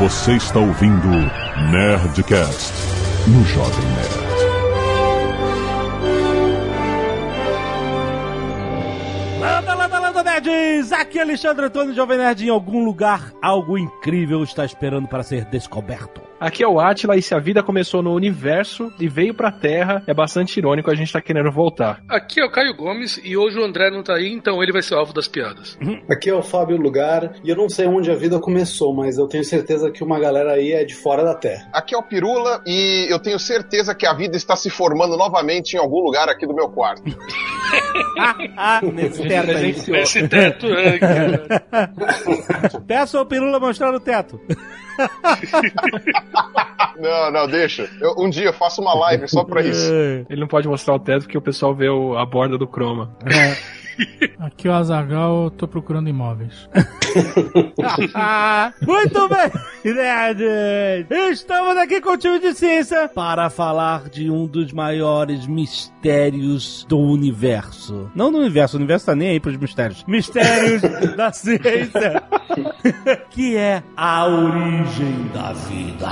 Você está ouvindo Nerdcast no Jovem Nerd. Landa, landa, landa, nerds! Aqui é Alexandre Antônio, Jovem Nerd. Em algum lugar, algo incrível está esperando para ser descoberto. Aqui é o Atila e se a vida começou no universo e veio pra Terra, é bastante irônico a gente tá querendo voltar. Aqui é o Caio Gomes e hoje o André não tá aí, então ele vai ser o alvo das piadas. Aqui é o Fábio Lugar e eu não sei onde a vida começou, mas eu tenho certeza que uma galera aí é de fora da Terra. Aqui é o Pirula e eu tenho certeza que a vida está se formando novamente em algum lugar aqui do meu quarto. Nesse teto aí. Esse teto, é. Peça ao Pirula mostrar o teto. Não, não, deixa. Eu- um dia eu faço uma live só pra isso. Ele não pode mostrar o teto porque o pessoal vê o- a borda do croma. Aqui é o Azagal, eu tô procurando imóveis. Muito bem, nerds! Estamos aqui com o time de ciência para falar de um dos maiores mistérios do universo. Não do universo, o universo tá nem aí pros mistérios. Mistérios da ciência. que é a origem da vida.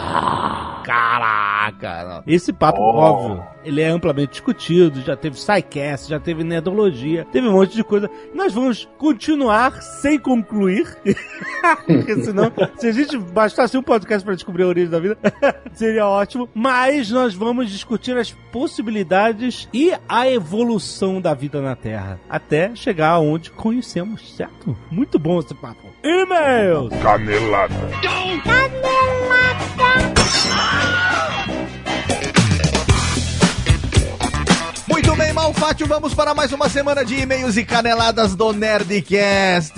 Caraca! Esse papo, óbvio, ele é amplamente discutido, já teve SciCast, já teve Nerdologia, teve um monte de coisa. Nós vamos continuar sem concluir, porque senão, se a gente bastasse um podcast para descobrir a origem da vida, seria ótimo. Mas nós vamos discutir as possibilidades e a evolução da vida na Terra, até chegar aonde conhecemos, certo? Muito bom esse papo. E-mails! Canelada. Muito bem, Malfátio, vamos para mais uma semana de e-mails e caneladas do Nerdcast.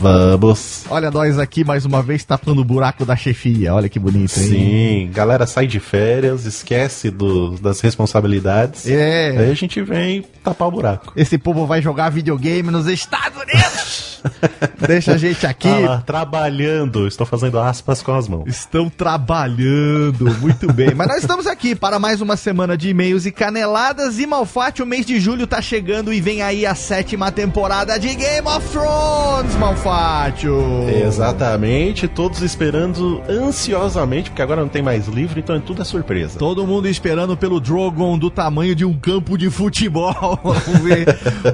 Vamos. Olha nós aqui mais uma vez tapando o buraco da chefia. Olha que bonito, hein? Sim, galera sai de férias, esquece do- das responsabilidades. É. Aí a gente vem tapar o buraco. Esse povo vai jogar videogame nos Estados Unidos. Deixa a gente aqui. Tá lá, trabalhando, estou fazendo aspas com as mãos. Estão trabalhando muito bem. Mas nós estamos aqui para mais uma semana de e-mails e caneladas. E Malfátio, o mês de julho tá chegando e vem aí a sétima temporada de Game of Thrones, Malfátio. Exatamente, todos esperando ansiosamente, porque agora não tem mais livro, então tudo é surpresa. Todo mundo esperando pelo Drogon do tamanho de um campo de futebol. Vamos ver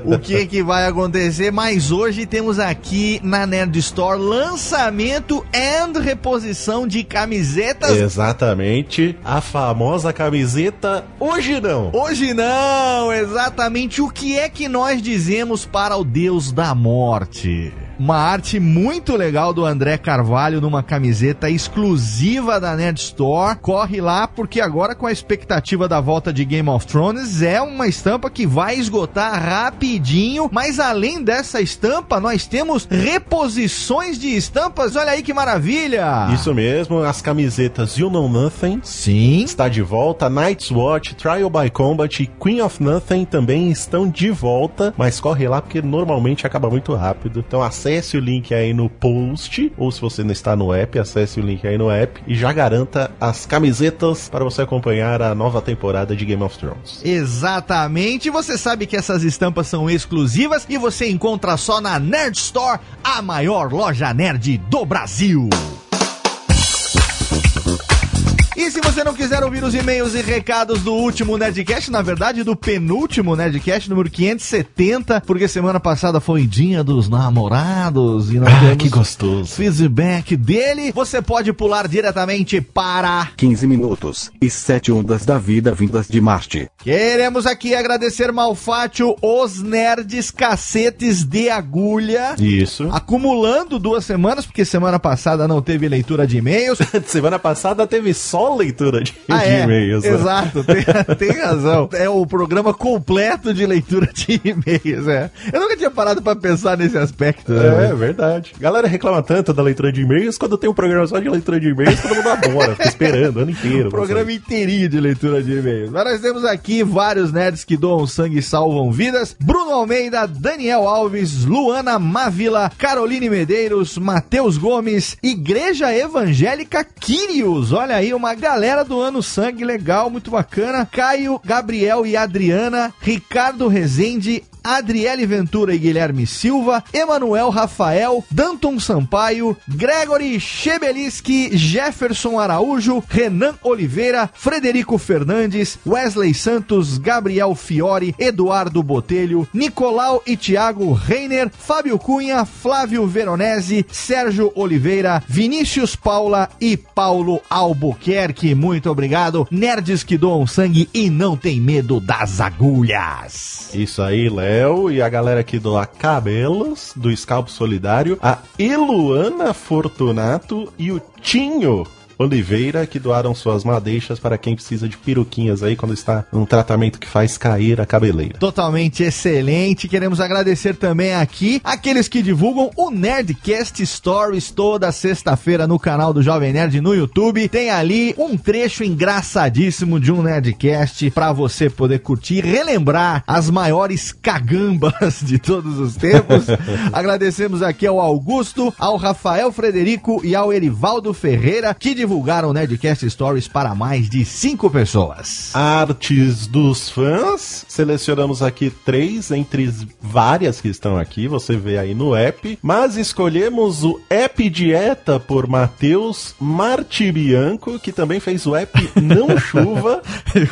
o que que vai acontecer. Mas hoje temos aqui na Nerd Store lançamento e reposição de camisetas. Exatamente, a famosa camiseta Hoje Não. Hoje não, exatamente o que é que nós dizemos para o Deus da Morte. Uma arte muito legal do André Carvalho numa camiseta exclusiva da Nerd Store. Corre lá porque agora com a expectativa da volta de Game of Thrones é uma estampa que vai esgotar rapidinho. Mas além dessa estampa, nós temos reposições de estampas. Olha aí que maravilha! Isso mesmo, as camisetas You Know Nothing Sim. está de volta, Night's Watch, Trial by Combat e Queen of Nothing também estão de volta, mas corre lá porque normalmente acaba muito rápido. Então acesse o link aí no post, ou se você não está no app, acesse o link aí no app e já garanta as camisetas para você acompanhar a nova temporada de Game of Thrones. Exatamente, você sabe que essas estampas são exclusivas e você encontra só na Nerd Store, a maior loja nerd do Brasil. E se você não quiser ouvir os e-mails e recados do último Nerdcast, na verdade do penúltimo Nerdcast, número 570, porque semana passada foi dia dos namorados e nós Ah, temos que gostoso. feedback dele, você pode pular diretamente para 15 minutos e 7 ondas da vida vindas de Marte. Queremos aqui agradecer Malfátio, os nerds cacetes de agulha. Isso. Acumulando duas semanas, porque semana passada não teve leitura de e-mails. Semana passada teve só leitura de, Ah, de é, e-mails. né? Exato, tem, tem razão. É o programa completo de leitura de e-mails, é. Eu nunca tinha parado pra pensar nesse aspecto. né? É, verdade. Galera reclama tanto da leitura de e-mails, quando tem um programa só de leitura de e-mails, todo mundo adora, fica esperando o ano inteiro. O programa inteirinho de leitura de e-mails. Mas nós temos aqui vários nerds que doam sangue e salvam vidas. Bruno Almeida, Daniel Alves, Luana Mavila, Caroline Medeiros, Matheus Gomes, Igreja Evangélica Quírios. Olha aí, uma galera doando sangue legal, muito bacana. Caio, Gabriel e Adriana, Ricardo Rezende, Adriele Ventura e Guilherme Silva, Emanuel Rafael, Danton Sampaio, Gregory Chebeliski, Jefferson Araújo, Renan Oliveira, Frederico Fernandes, Wesley Santos, Gabriel Fiore, Eduardo Botelho, Nicolau e Thiago Reiner, Fábio Cunha, Flávio Veronese, Sérgio Oliveira, Vinícius Paula e Paulo Albuquerque. Muito obrigado. Nerds que doam sangue e não tem medo das agulhas. Isso aí, Léo, e a galera aqui do Cabelos, do Scalpo Solidário, a Eluana Fortunato e o Tinho Oliveira, que doaram suas madeixas para quem precisa de peruquinhas aí quando está num tratamento que faz cair a cabeleira. Totalmente excelente. Queremos agradecer também aqui aqueles que divulgam o Nerdcast Stories toda sexta-feira no canal do Jovem Nerd no YouTube. Tem ali um trecho engraçadíssimo de um Nerdcast para você poder curtir e relembrar as maiores cagambas de todos os tempos. Agradecemos aqui ao Augusto, ao Rafael Frederico e ao Erivaldo Ferreira que divulgaram divulgaram o Nerdcast Stories para mais de cinco pessoas. Artes dos fãs. Selecionamos aqui três entre várias que estão aqui. Você vê aí no app. Mas escolhemos o App Dieta por Matheus Martibianco, que também fez o app Não Chuva.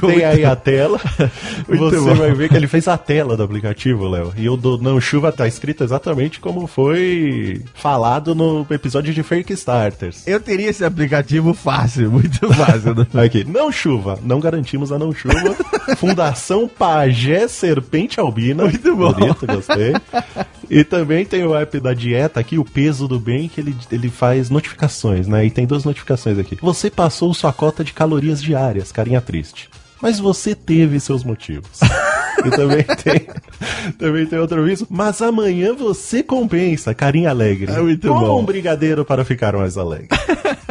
Tem aí a tela. Você bom. vai ver que ele fez a tela do aplicativo, Léo. E o do Não Chuva tá escrito exatamente como foi falado no episódio de Fake Starters. Eu teria esse aplicativo fácil, muito fácil. Aqui, não chuva, não garantimos a não chuva. Fundação Pagé Serpente Albina. Muito bom. Bonito, gostei. E também tem o app da dieta aqui, o peso do bem, que ele, ele faz notificações, né? E tem duas notificações aqui. Você passou sua cota de calorias diárias, carinha triste. Mas você teve seus motivos. E também tem, também tem outro aviso. Mas amanhã você compensa, carinha alegre. É muito Coma bom. um brigadeiro para ficar mais alegre.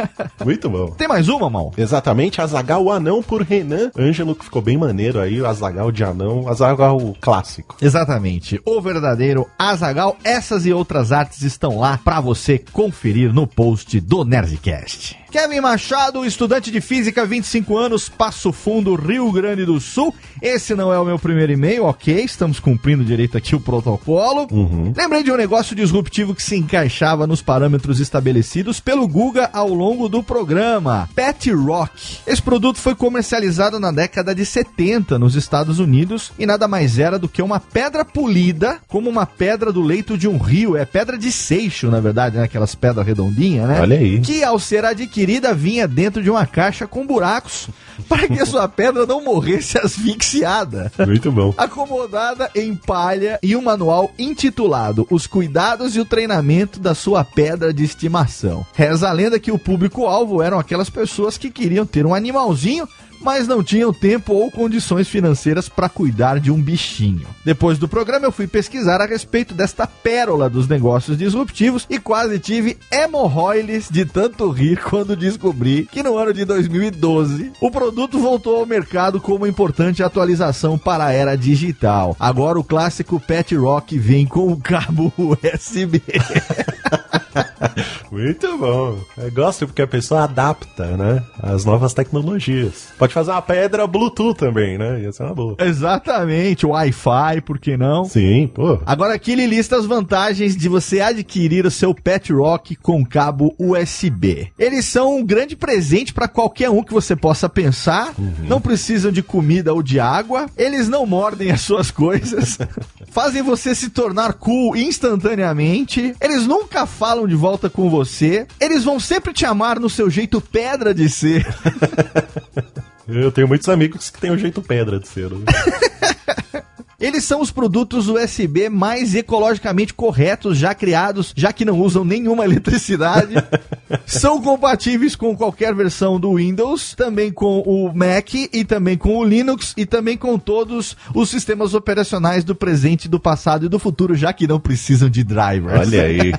muito bom. Tem mais uma, mal? Exatamente, Azagal o Anão por Renan Ângelo, que ficou bem maneiro aí, Azagal de Anão, Azagal clássico. Exatamente. O verdadeiro Azagal. Essas e outras artes estão lá para você conferir no post do Nerdcast. Kevin Machado, estudante de física, 25 anos, Passo Fundo, Rio Grande do Sul. Esse não é o meu primeiro e-mail, ok? Estamos cumprindo direito aqui o protocolo. Lembrei de um negócio disruptivo que se encaixava nos parâmetros estabelecidos pelo Guga ao longo do programa. Pet Rock. Esse produto foi comercializado na década de 70 nos Estados Unidos e nada mais era do que uma pedra polida, como uma pedra do leito de um rio. É pedra de seixo, na verdade, né? Aquelas pedras redondinhas, né? Olha aí. Que ao ser adquirida vinha dentro de uma caixa com buracos para que a sua pedra não morresse asfixiada Muito bom. acomodada em palha e um manual intitulado Os Cuidados e o Treinamento da Sua Pedra de Estimação. Reza a lenda que o público-alvo eram aquelas pessoas que queriam ter um animalzinho, mas não tinham tempo ou condições financeiras para cuidar de um bichinho. Depois do programa, eu fui pesquisar a respeito desta pérola dos negócios disruptivos e quase tive hemorroides de tanto rir quando descobri que no ano de 2012 o produto voltou ao mercado como importante atualização para a era digital. Agora o clássico Pet Rock vem com o cabo USB. Muito bom. Eu gosto porque a pessoa adapta, né? As novas tecnologias. Pode fazer uma pedra Bluetooth também, né? Ia ser uma boa. Exatamente, Wi-Fi, por que não? Sim, pô. Agora aqui ele lista as vantagens de você adquirir o seu Pet Rock com cabo USB. Eles são um grande presente para qualquer um que você possa pensar. Não precisam de comida ou de água. Eles não mordem as suas coisas. Fazem você se tornar cool instantaneamente. Eles nunca falam de volta com você. Eles vão sempre te amar no seu jeito pedra de ser. Eu tenho muitos amigos que têm o jeito pedra de ser. né? Eles são os produtos USB mais ecologicamente corretos já criados, já que não usam nenhuma eletricidade. são compatíveis com qualquer versão do Windows, também com o Mac e também com o Linux e também com todos os sistemas operacionais do presente, do passado e do futuro, já que não precisam de drivers. Olha aí.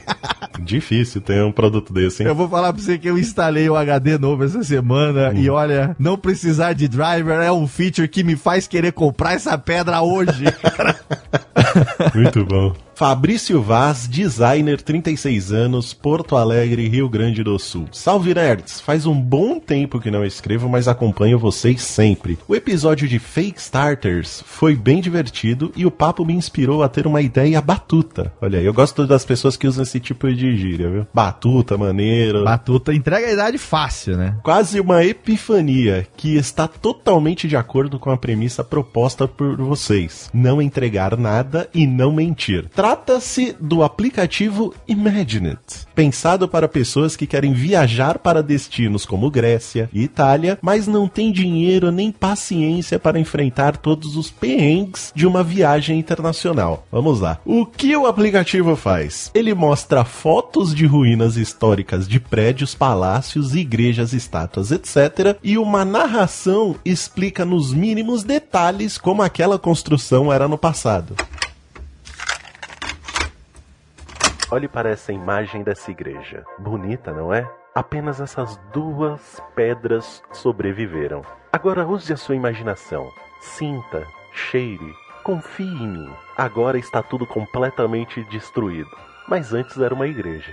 Difícil ter um produto desse, hein? Eu vou falar pra você que eu instalei o HD novo essa semana e olha, não precisar de driver é um feature que me faz querer comprar essa pedra hoje. Muito bom. Fabrício Vaz, designer, 36 anos, Porto Alegre, Rio Grande do Sul. Salve nerds! Faz um bom tempo que não escrevo, mas acompanho vocês sempre. O episódio de Fake Starters foi bem divertido e o papo me inspirou a ter uma ideia batuta. Olha aí, eu gosto das pessoas que usam esse tipo de gíria, viu? Batuta, maneiro. Batuta entrega a idade fácil, né? Quase uma epifania que está totalmente de acordo com a premissa proposta por vocês: não entregar nada e não mentir. Trata-se do aplicativo Imagine It, pensado para pessoas que querem viajar para destinos como Grécia e Itália, mas não têm dinheiro nem paciência para enfrentar todos os perrengues de uma viagem internacional. Vamos lá. O que o aplicativo faz? Ele mostra fotos de ruínas históricas de prédios, palácios, igrejas, estátuas, etc. E uma narração explica nos mínimos detalhes como aquela construção era no passado. Olhe para essa imagem dessa igreja. Bonita, não é? Apenas essas duas pedras sobreviveram. Agora use a sua imaginação. Sinta, cheire, confie em mim. Agora está tudo completamente destruído. Mas antes era uma igreja.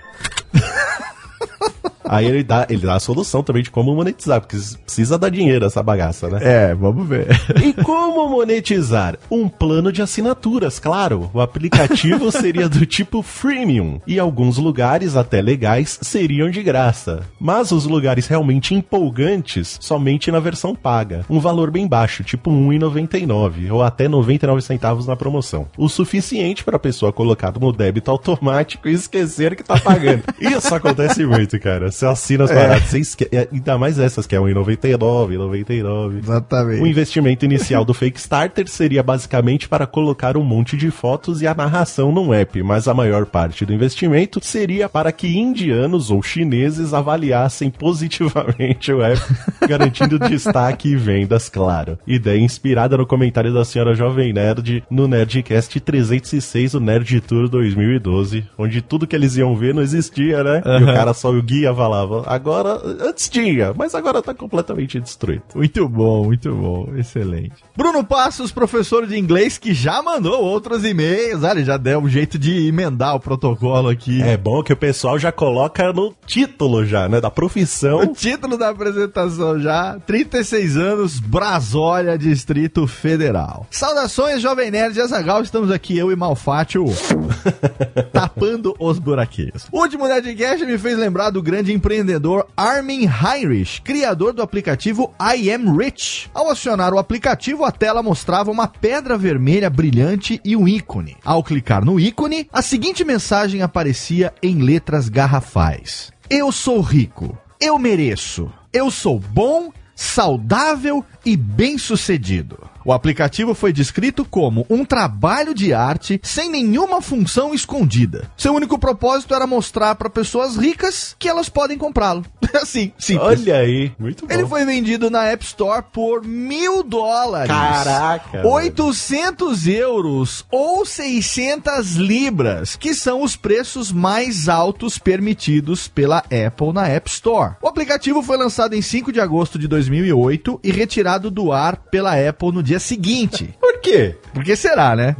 Aí ele dá, ele dá a solução também de como monetizar, porque precisa dar dinheiro essa bagaça, né? É, vamos ver. E como monetizar? Um plano de assinaturas, claro. O aplicativo seria do tipo freemium e alguns lugares até legais seriam de graça. Mas os lugares realmente empolgantes somente na versão paga. Um valor bem baixo, tipo R$ 1,99 ou até 99 centavos na promoção. O suficiente para a pessoa colocar no débito automático e esquecer que tá pagando. Isso acontece muito, cara. Você assina as É. você esque... é, ainda mais essas que é 1,99, 99. Exatamente. O investimento inicial do Fake Starter seria basicamente para colocar um monte de fotos e a narração num app, mas a maior parte do investimento seria para que indianos ou chineses avaliassem positivamente o app, garantindo destaque e vendas, claro. Ideia inspirada no comentário da senhora Jovem Nerd no Nerdcast 306, o Nerd Tour 2012, onde tudo que eles iam ver não existia, né? E o cara só o guia falava, agora, antes tinha, mas agora tá completamente destruído. Muito bom, muito bom. Excelente. Bruno Passos, professor de inglês, que já mandou outros e-mails. Ele já deu um jeito de emendar o protocolo aqui. É bom que o pessoal já coloca no título já, né, da profissão. O título da apresentação já, 36 anos, Brasólia, Distrito Federal. Saudações, Jovem Nerd e Azagal, estamos aqui, eu e Malfátio, tapando os buraquinhos. O último Nerdcast me fez lembrar do grande empreendedor Armin Heinrich, criador do aplicativo I Am Rich. Ao acionar o aplicativo, a tela mostrava uma pedra vermelha brilhante e um ícone. Ao clicar no ícone, a seguinte mensagem aparecia em letras garrafais. Eu sou rico. Eu mereço. Eu sou bom, saudável e bem-sucedido. O aplicativo foi descrito como um trabalho de arte sem nenhuma função escondida. Seu único propósito era mostrar para pessoas ricas que elas podem comprá-lo. assim, simples. Olha aí, muito bom. Ele foi vendido na App Store por mil dólares. Caraca, velho. 800 euros ou 600 libras, que são os preços mais altos permitidos pela Apple na App Store. O aplicativo foi lançado em 5 de agosto de 2008 e retirado do ar pela Apple no dia seguinte. Por quê? Por que será, né?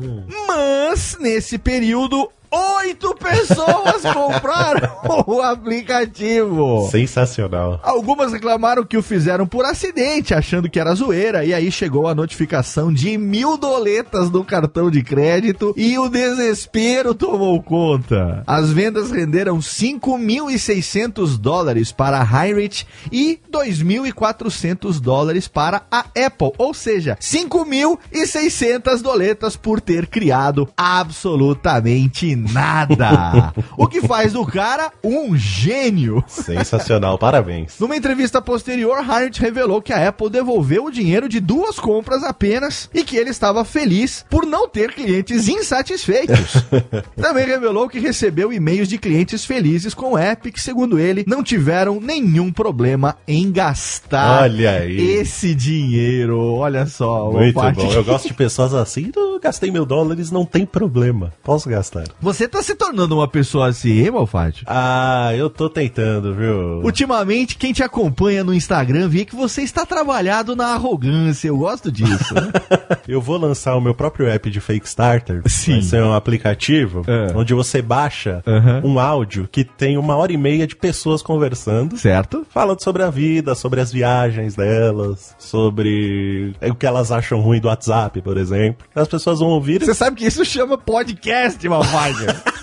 Mas, nesse período, oito pessoas compraram o aplicativo. Sensacional. Algumas reclamaram que o fizeram por acidente, achando que era zoeira, e aí chegou a notificação de mil doletas no cartão de crédito e o desespero tomou conta. As vendas renderam 5.600 dólares para a Heinrich e 2.400 dólares para a Apple, ou seja, 5.600 doletas por ter criado absolutamente nada. o que faz do cara um gênio. Sensacional, parabéns. Numa entrevista posterior, Heinrich revelou que a Apple devolveu o dinheiro de duas compras apenas e que ele estava feliz por não ter clientes insatisfeitos. Também revelou que recebeu e-mails de clientes felizes com o app que, segundo ele, não tiveram nenhum problema em gastar Olha aí. esse dinheiro. Olha só, Muito bom. Eu gosto de pessoas assim Eu gastei mil dólares, não tem problema. Posso gastar. Você tá se tornando uma pessoa assim, hein, Malfatti? Ah, eu tô tentando, viu? Ultimamente, quem te acompanha no Instagram vê que você está trabalhado na arrogância. Eu gosto disso. Eu vou lançar o meu próprio app de Fake Starter. Sim. Vai ser um aplicativo É. onde você baixa Aham. um áudio que tem uma hora e meia de pessoas conversando. certo? Falando sobre a vida, sobre as viagens delas, sobre o que elas acham ruim do WhatsApp, por exemplo. As pessoas vão ouvir. Você sabe que isso chama podcast, Malfatti.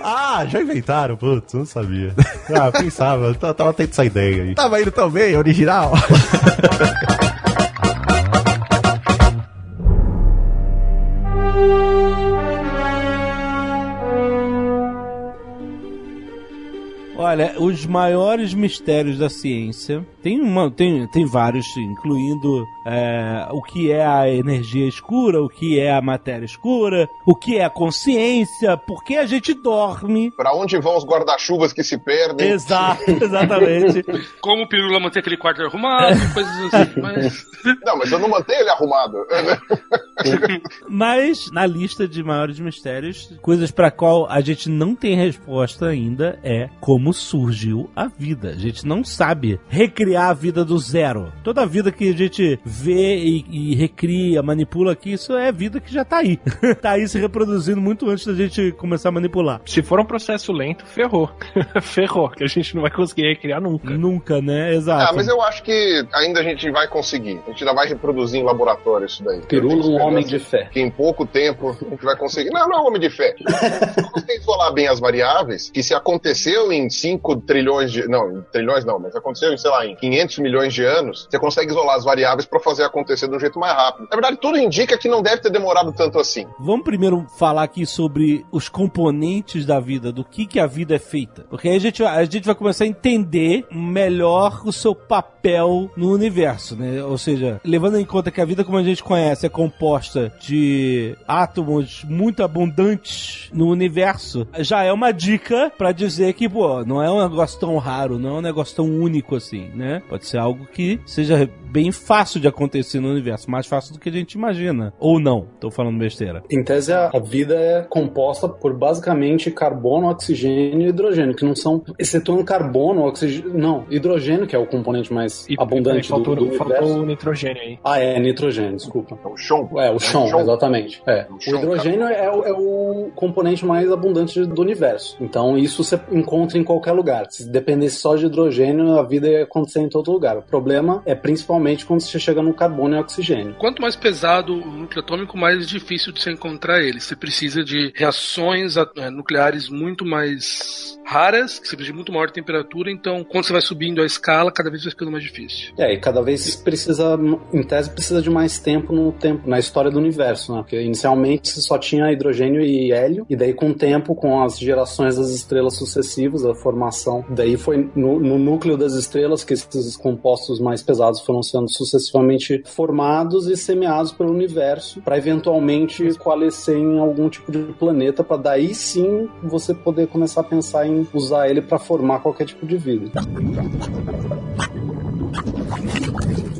Ah, já inventaram, putz, não sabia. Ah, pensava, eu tava- tava tendo essa ideia aí. Tava indo tão bem, original. Olha, os maiores mistérios da ciência tem uma, tem, tem vários, incluindo é, o que é a energia escura, o que é a matéria escura, o que é a consciência, por que a gente dorme. Pra onde vão os guarda-chuvas que se perdem? Exato, exatamente. Como o Pirula manter aquele quarto arrumado, coisas assim. Mas Não, mas eu não mantenho ele arrumado. Mas na lista de maiores mistérios, coisas para qual a gente não tem resposta ainda é como surgiu a vida. A gente não sabe recriar a vida do zero. Toda a vida que a gente vê e, e recria, manipula aqui, isso é vida que já tá aí. tá aí se reproduzindo muito antes da gente começar a manipular. Se for um processo lento, ferrou. ferrou, que a gente não vai conseguir recriar nunca. Nunca, né? Exato. Ah, mas eu acho que ainda a gente vai conseguir. A gente ainda vai reproduzir em laboratório isso daí. Pirula, um homem de fé. Que em pouco tempo a gente vai conseguir. Não, não é um homem de fé. Se você isolar bem as variáveis, que se aconteceu em 5 trilhões de. Não, trilhões não, mas aconteceu em, sei lá, em 500 milhões de anos, você consegue isolar as variáveis para fazer acontecer de um jeito mais rápido. Na verdade, tudo indica que não deve ter demorado tanto assim. Vamos primeiro falar aqui sobre os componentes da vida, do que, que a vida é feita. Porque aí a gente, a gente vai começar a entender melhor o seu papel no universo, né? Ou seja, levando em conta que a vida como a gente conhece é composta de átomos muito abundantes no universo, já é uma dica pra dizer que, pô, não é um negócio tão raro, não é um negócio tão único assim, né? Pode ser algo que seja bem fácil de acontecer no universo, mais fácil do que a gente imagina. Ou não, tô falando besteira. Em tese, a a vida é composta por basicamente carbono, oxigênio e hidrogênio, que não são, excetuando carbono, oxigênio, não, hidrogênio, que é o componente mais E abundante peraí, do, faltou, do universo. o nitrogênio aí. Ah, é, nitrogênio, desculpa. É o chão. É, o chão, chão. exatamente. É. O O chão, hidrogênio é, o- é o componente mais abundante do universo. Então, isso você encontra em qualquer lugar. Se dependesse só de hidrogênio, a vida ia acontecer em todo lugar. O problema é principalmente quando você chega no carbono e oxigênio. quanto mais pesado o núcleo atômico, mais difícil de você encontrar ele. Você precisa de reações eh, nucleares muito mais raras, que você precisa de muito maior temperatura. Então, quando você vai subindo a escala, cada vez vai ficando mais difícil. É, e cada vez precisa, em tese, precisa de mais tempo no tempo, na história do universo, né? Porque inicialmente você só tinha hidrogênio e hélio, e daí com o tempo, com as gerações das estrelas sucessivas, a formação, daí foi no, no núcleo das estrelas que esses compostos mais pesados foram sendo sucessivamente formados e semeados pelo universo, para eventualmente coalescer em algum tipo de planeta, para daí sim você poder começar a pensar em usar ele para formar qualquer tipo de vida.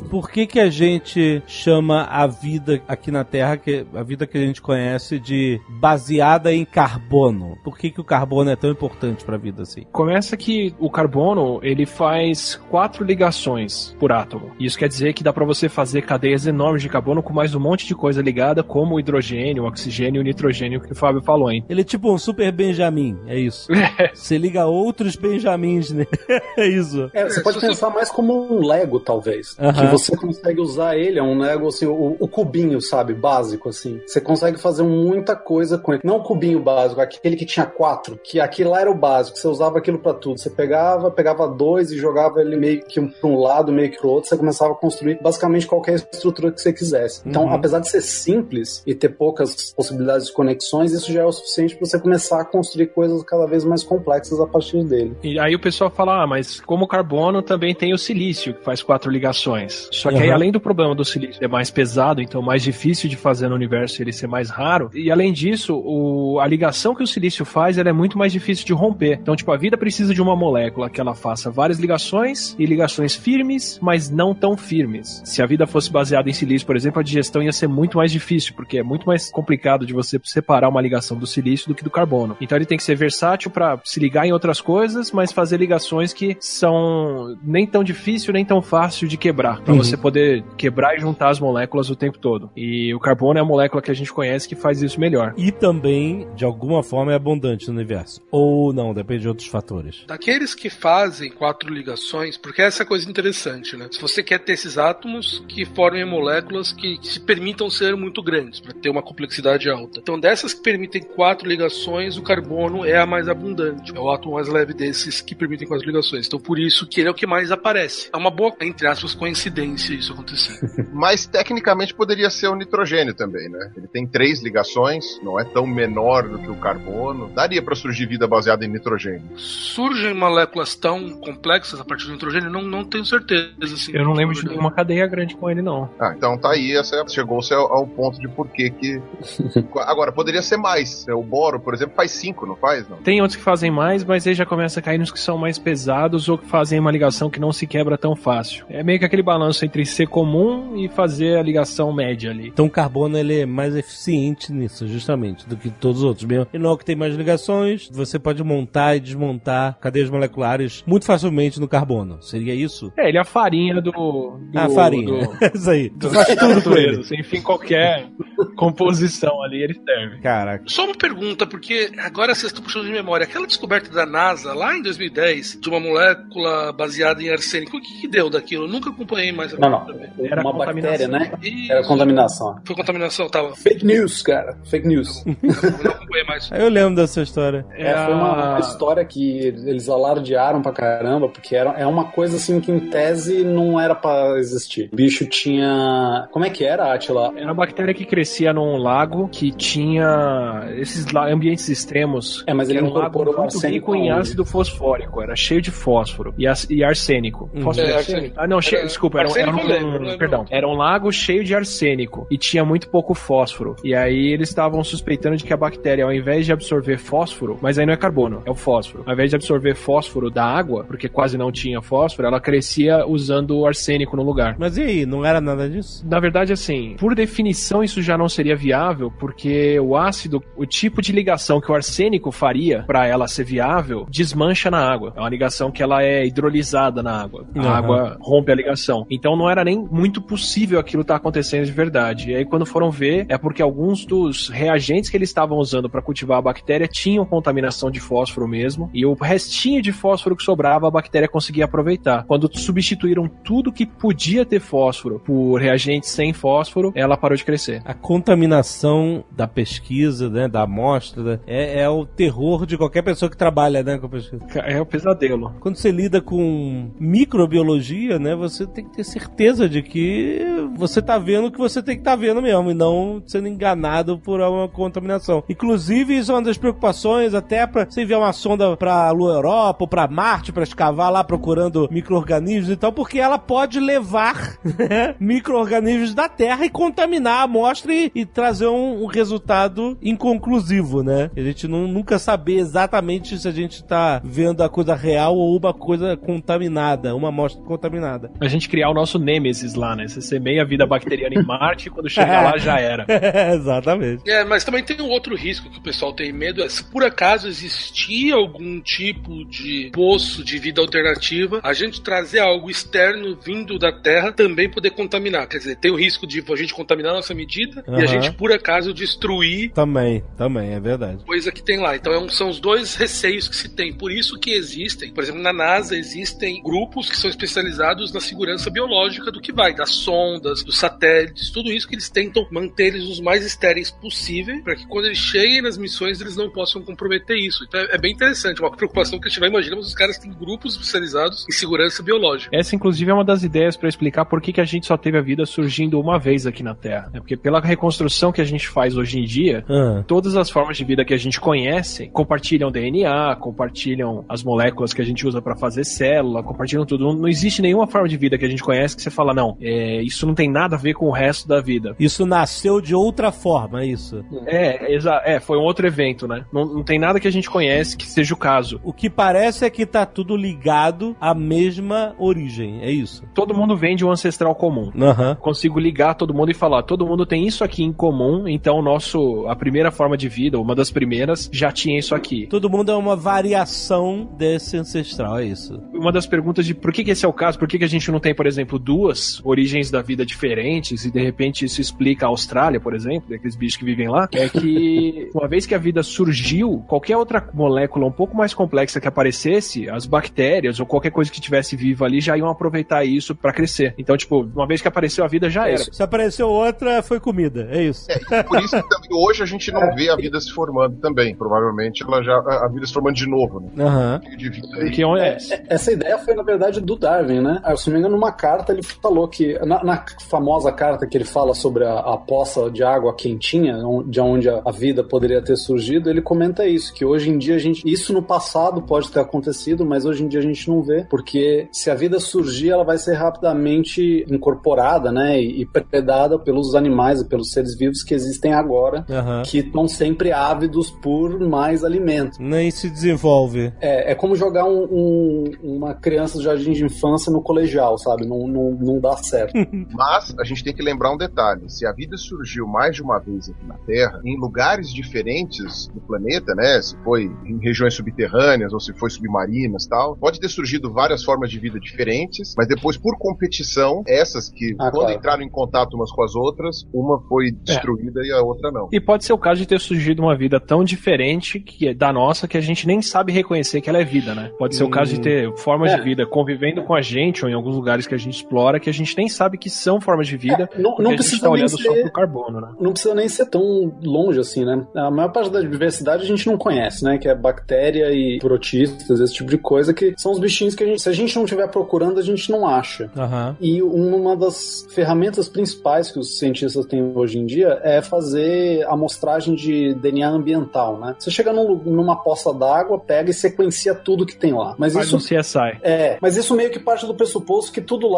Por que, que a gente chama a vida aqui na Terra, que a vida que a gente conhece, de baseada em carbono? Por que, que o carbono é tão importante para a vida assim? Começa que o carbono, ele faz quatro ligações por átomo. Isso quer dizer que dá pra você fazer cadeias enormes de carbono com mais um monte de coisa ligada, como o hidrogênio, o oxigênio e o nitrogênio que o Fábio falou, hein? Ele é tipo um super Benjamin, é isso. Você liga outros Benjamins, né? é isso. É, você pode pensar mais como um Lego, talvez. Aham. Que você consegue usar ele, é um Lego, assim, o, o cubinho, sabe? Básico, assim. Você consegue fazer muita coisa com ele. Não o cubinho básico, aquele que tinha quatro, que aquilo lá era o básico, você usava aquilo pra tudo. Você pegava, pegava dois e jogava ele meio que um pra um lado, meio que pro outro, você começava a construir basicamente qualquer estrutura que você quisesse. Então, Uhum. apesar de ser simples e ter poucas possibilidades de conexões, isso já é o suficiente pra você começar a construir coisas cada vez mais complexas a partir dele. E aí o pessoal fala, ah, mas como o carbono também tem o silício, que faz quatro ligações. Só que aí, Uhum. além do problema do silício ser mais pesado, então mais difícil de fazer no universo ele ser mais raro, e além disso, o- a ligação que o silício faz ela é muito mais difícil de romper. Então, tipo, a vida precisa de uma molécula que ela faça várias ligações e ligações firmes, mas não tão firmes. Se a vida fosse baseada em silício, por exemplo, a digestão ia ser muito mais difícil, porque é muito mais complicado de você separar uma ligação do silício do que do carbono. Então ele tem que ser versátil para se ligar em outras coisas, mas fazer ligações que são nem tão difícil nem tão fácil de quebrar, para Uhum. você poder quebrar e juntar as moléculas o tempo todo. E o carbono é a molécula que a gente conhece que faz isso melhor. E também, de alguma forma, é abundante no universo. Ou não, depende de outros fatores. Daqueles que fazem quatro ligações, porque essa é a coisa interessante, né? Se você quer ter esses átomos que formem moléculas que se permitam ser muito grandes, para ter uma complexidade alta. Então, dessas que permitem quatro ligações, o carbono é a mais abundante. É o átomo mais leve desses que permitem quatro ligações. Então, por isso que ele é o que mais aparece. É uma boa, entre aspas, coincidência isso acontecer. Mas tecnicamente poderia ser o nitrogênio também, né? Ele tem três ligações, não é tão menor do que o carbono. Daria pra surgir vida baseada em nitrogênio. Surgem moléculas tão complexas a partir do nitrogênio? Não, não tenho certeza. Assim, Eu não lembro de nenhuma cadeia grande com ele, não. Ah, então tá aí, chegou-se ao, ao ponto de por que que... Agora, poderia ser mais. O boro, por exemplo, faz cinco, não faz? Não. Tem outros que fazem mais, mas aí já começa a cair nos que são mais pesados ou que fazem uma ligação que não se quebra tão fácil. É meio que aquele balanço entre ser comum e fazer a ligação média ali. Então o carbono ele é mais eficiente nisso, justamente, do que todos os outros. Mesmo. E não é o que tem mais ligações, você pode montar e desmontar cadeias moleculares muito facilmente no carbono. Seria isso? É, ele é a farinha do. do a farinha. do- isso aí. do- faz tudo com ele. Enfim, qualquer composição ali ele serve. Caraca. Só uma pergunta, porque agora vocês estão puxando de memória. Aquela descoberta da NASA, lá em 2010, de uma molécula baseada em arsênico, o que, que deu daquilo? Eu nunca acompanhei mais. Não, não. Era uma bactéria, né? E Era contaminação. foi contaminação, tava. Fake news, cara. Fake news. Eu não acompanhei mais. Eu lembro dessa história. É, foi uma, uma história que eles alardearam pra caramba, porque era, é uma coisa assim que em tese não era pra existir. O bicho tinha. Como é que era, Atila? Era uma bactéria que crescia num lago que tinha esses ambientes extremos. É, mas ele era um lago muito rico em ácido fosfórico, era cheio de fósforo e, e arsênico. Uhum. Fósforo É, e arsênico. Ah, não, cheio, Era- desculpa, era, era um, lembro. perdão, era um lago cheio de arsênico e tinha muito pouco fósforo. E aí eles estavam suspeitando de que a bactéria, ao invés de absorver fósforo, mas aí não é carbono, é o fósforo. Ao invés de absorver fósforo da água, porque quase não tinha fósforo, ela crescia usando o arsênico no lugar. Mas e aí, não era nada disso? Na verdade, assim, por definição isso já não seria viável, porque o ácido, o tipo de ligação que o arsênico faria para ela ser viável, desmancha na água. É uma ligação que ela é hidrolisada na água. A Uhum. água rompe a ligação. Então não era nem muito possível aquilo estar acontecendo de verdade. E aí quando foram ver, é porque alguns dos reagentes que eles estavam usando para cultivar a bactéria tinham contaminação de fósforo mesmo, e o restinho de fósforo que sobrava a bactéria conseguia aproveitar. Quando substituíram tudo que podia ter fósforo por reagentes sem fósforo, ela parou de crescer. A contaminação da pesquisa, né, da amostra, é, é o terror de qualquer pessoa que trabalha, né, com pesquisa. É o pesadelo. Quando você lida com microbiologia, né, você tem que ter certeza de que você tá vendo o que você tem que estar vendo mesmo, e não sendo enganado por uma contaminação. Inclusive, isso é uma das preocupações até para você enviar uma sonda pra Lua Europa ou pra Marte para escavar lá procurando micro-organismos e tal, porque ela pode levar né, micro-organismos da Terra e contaminar a amostra e, e trazer um, um resultado inconclusivo, né? A gente não, nunca saber exatamente se a gente tá vendo a coisa real ou uma coisa contaminada, uma amostra contaminada. A gente criar o nosso Nêmesis lá, né? Você semeia a vida bacteriana em Marte e quando chega lá já era. exatamente. É, mas também tem um outro risco que o pessoal tem medo, é se por acaso existir algum tipo de poço de vida alternativa, a gente trazer algo externo vindo da Terra também poder contaminar. Quer dizer, tem o risco de a gente contaminar a nossa medida e Aham. a gente por acaso destruir Também, também, é verdade. coisa que tem lá. Então é um- são os dois receios que se tem. Por isso que existem, por exemplo, na NASA existem grupos que são especializados na segurança biológica do que vai, das sondas, dos satélites, tudo isso que eles tentam manter eles os mais estéreis possível, para que quando eles cheguem nas missões eles não possam comprometer isso. Então é, é bem interessante, uma preocupação que a gente vai imaginar, mas os caras têm grupos especializados em segurança biológica. Essa, inclusive, é uma das ideias para explicar por que, que a gente só teve a vida surgindo uma vez aqui na Terra. É porque pela reconstrução que a gente faz hoje em dia, Ah, todas as formas de vida que a gente conhece compartilham DNA, compartilham as moléculas que a gente usa para fazer célula, compartilham tudo. Não, não existe nenhuma forma de vida que a gente conhece conhece que você fala, não, é, isso não tem nada a ver com o resto da vida. Isso nasceu de outra forma, é isso? É, exa é foi um outro evento, né? Não, não tem nada que a gente conhece que seja o caso. O que parece é que tá tudo ligado à mesma origem, é isso? Todo mundo vem de um ancestral comum. Aham. Consigo ligar todo mundo e falar, todo mundo tem isso aqui em comum, então o nosso a primeira forma de vida, uma das primeiras, já tinha isso aqui. Todo mundo é uma variação desse ancestral, é isso? Uma das perguntas de por que, que esse é o caso, por que, que a gente não tem, por exemplo, duas origens da vida diferentes e de repente isso explica a Austrália, por exemplo, daqueles bichos que vivem lá, é que uma vez que a vida surgiu, qualquer outra molécula um pouco mais complexa que aparecesse, as bactérias ou qualquer coisa que tivesse viva ali já iam aproveitar isso pra crescer. Então, tipo, uma vez que apareceu a vida já era. Se apareceu outra, foi comida, é isso? É, por isso que também hoje a gente não vê a vida se formando também. Provavelmente ela já. A vida se formando de novo, né? Aham. De vida aí. Porque é, É, Essa ideia foi, na verdade, do Darwin, né? Ah, Se não me engano, numa carta ele falou que, na, na famosa carta que ele fala sobre a, a poça de água quentinha, de onde a, a vida poderia ter surgido, ele comenta isso, que hoje em dia a gente. Isso no passado pode ter acontecido, mas hoje em dia a gente não vê, porque se a vida surgir, ela vai ser rapidamente incorporada, né? E, e predada pelos animais e pelos seres vivos que existem agora, Aham. que estão sempre ávidos por mais alimento. Nem se desenvolve. É, é como jogar um- um- uma criança do jardim de infância no colegial, sabe? Não, não, não dá certo. Mas a gente tem que lembrar um detalhe: se a vida surgiu mais de uma vez aqui na Terra, em lugares diferentes do planeta, né? Se foi em regiões subterrâneas ou se foi submarinas e tal, pode ter surgido várias formas de vida diferentes, mas depois, por competição, essas que, Ah, quando claro. entraram em contato umas com as outras, uma foi destruída e a outra não. E pode ser o caso de ter surgido uma vida tão diferente que é da nossa que a gente nem sabe reconhecer que ela é vida, né? Pode ser o caso de ter formas É. de vida convivendo com a gente ou em alguns lugares que a gente explora que a gente nem sabe que são formas de vida. É, não- não a gente precisa tá nem olhando só ser- pro carbono, né? Não precisa nem ser tão longe assim, né? A maior parte da diversidade a gente não conhece, né? Que é bactéria e protistas, esse tipo de coisa, que são os bichinhos que a gente, se a gente não estiver procurando, a gente não acha. Aham. E uma das ferramentas principais que os cientistas têm hoje em dia é fazer amostragem de DNA ambiental, né? Você chega num numa poça d'água, pega e sequencia tudo que tem lá. Mas Faz isso um CSI. é, mas isso meio que parte do pressuposto que tudo lá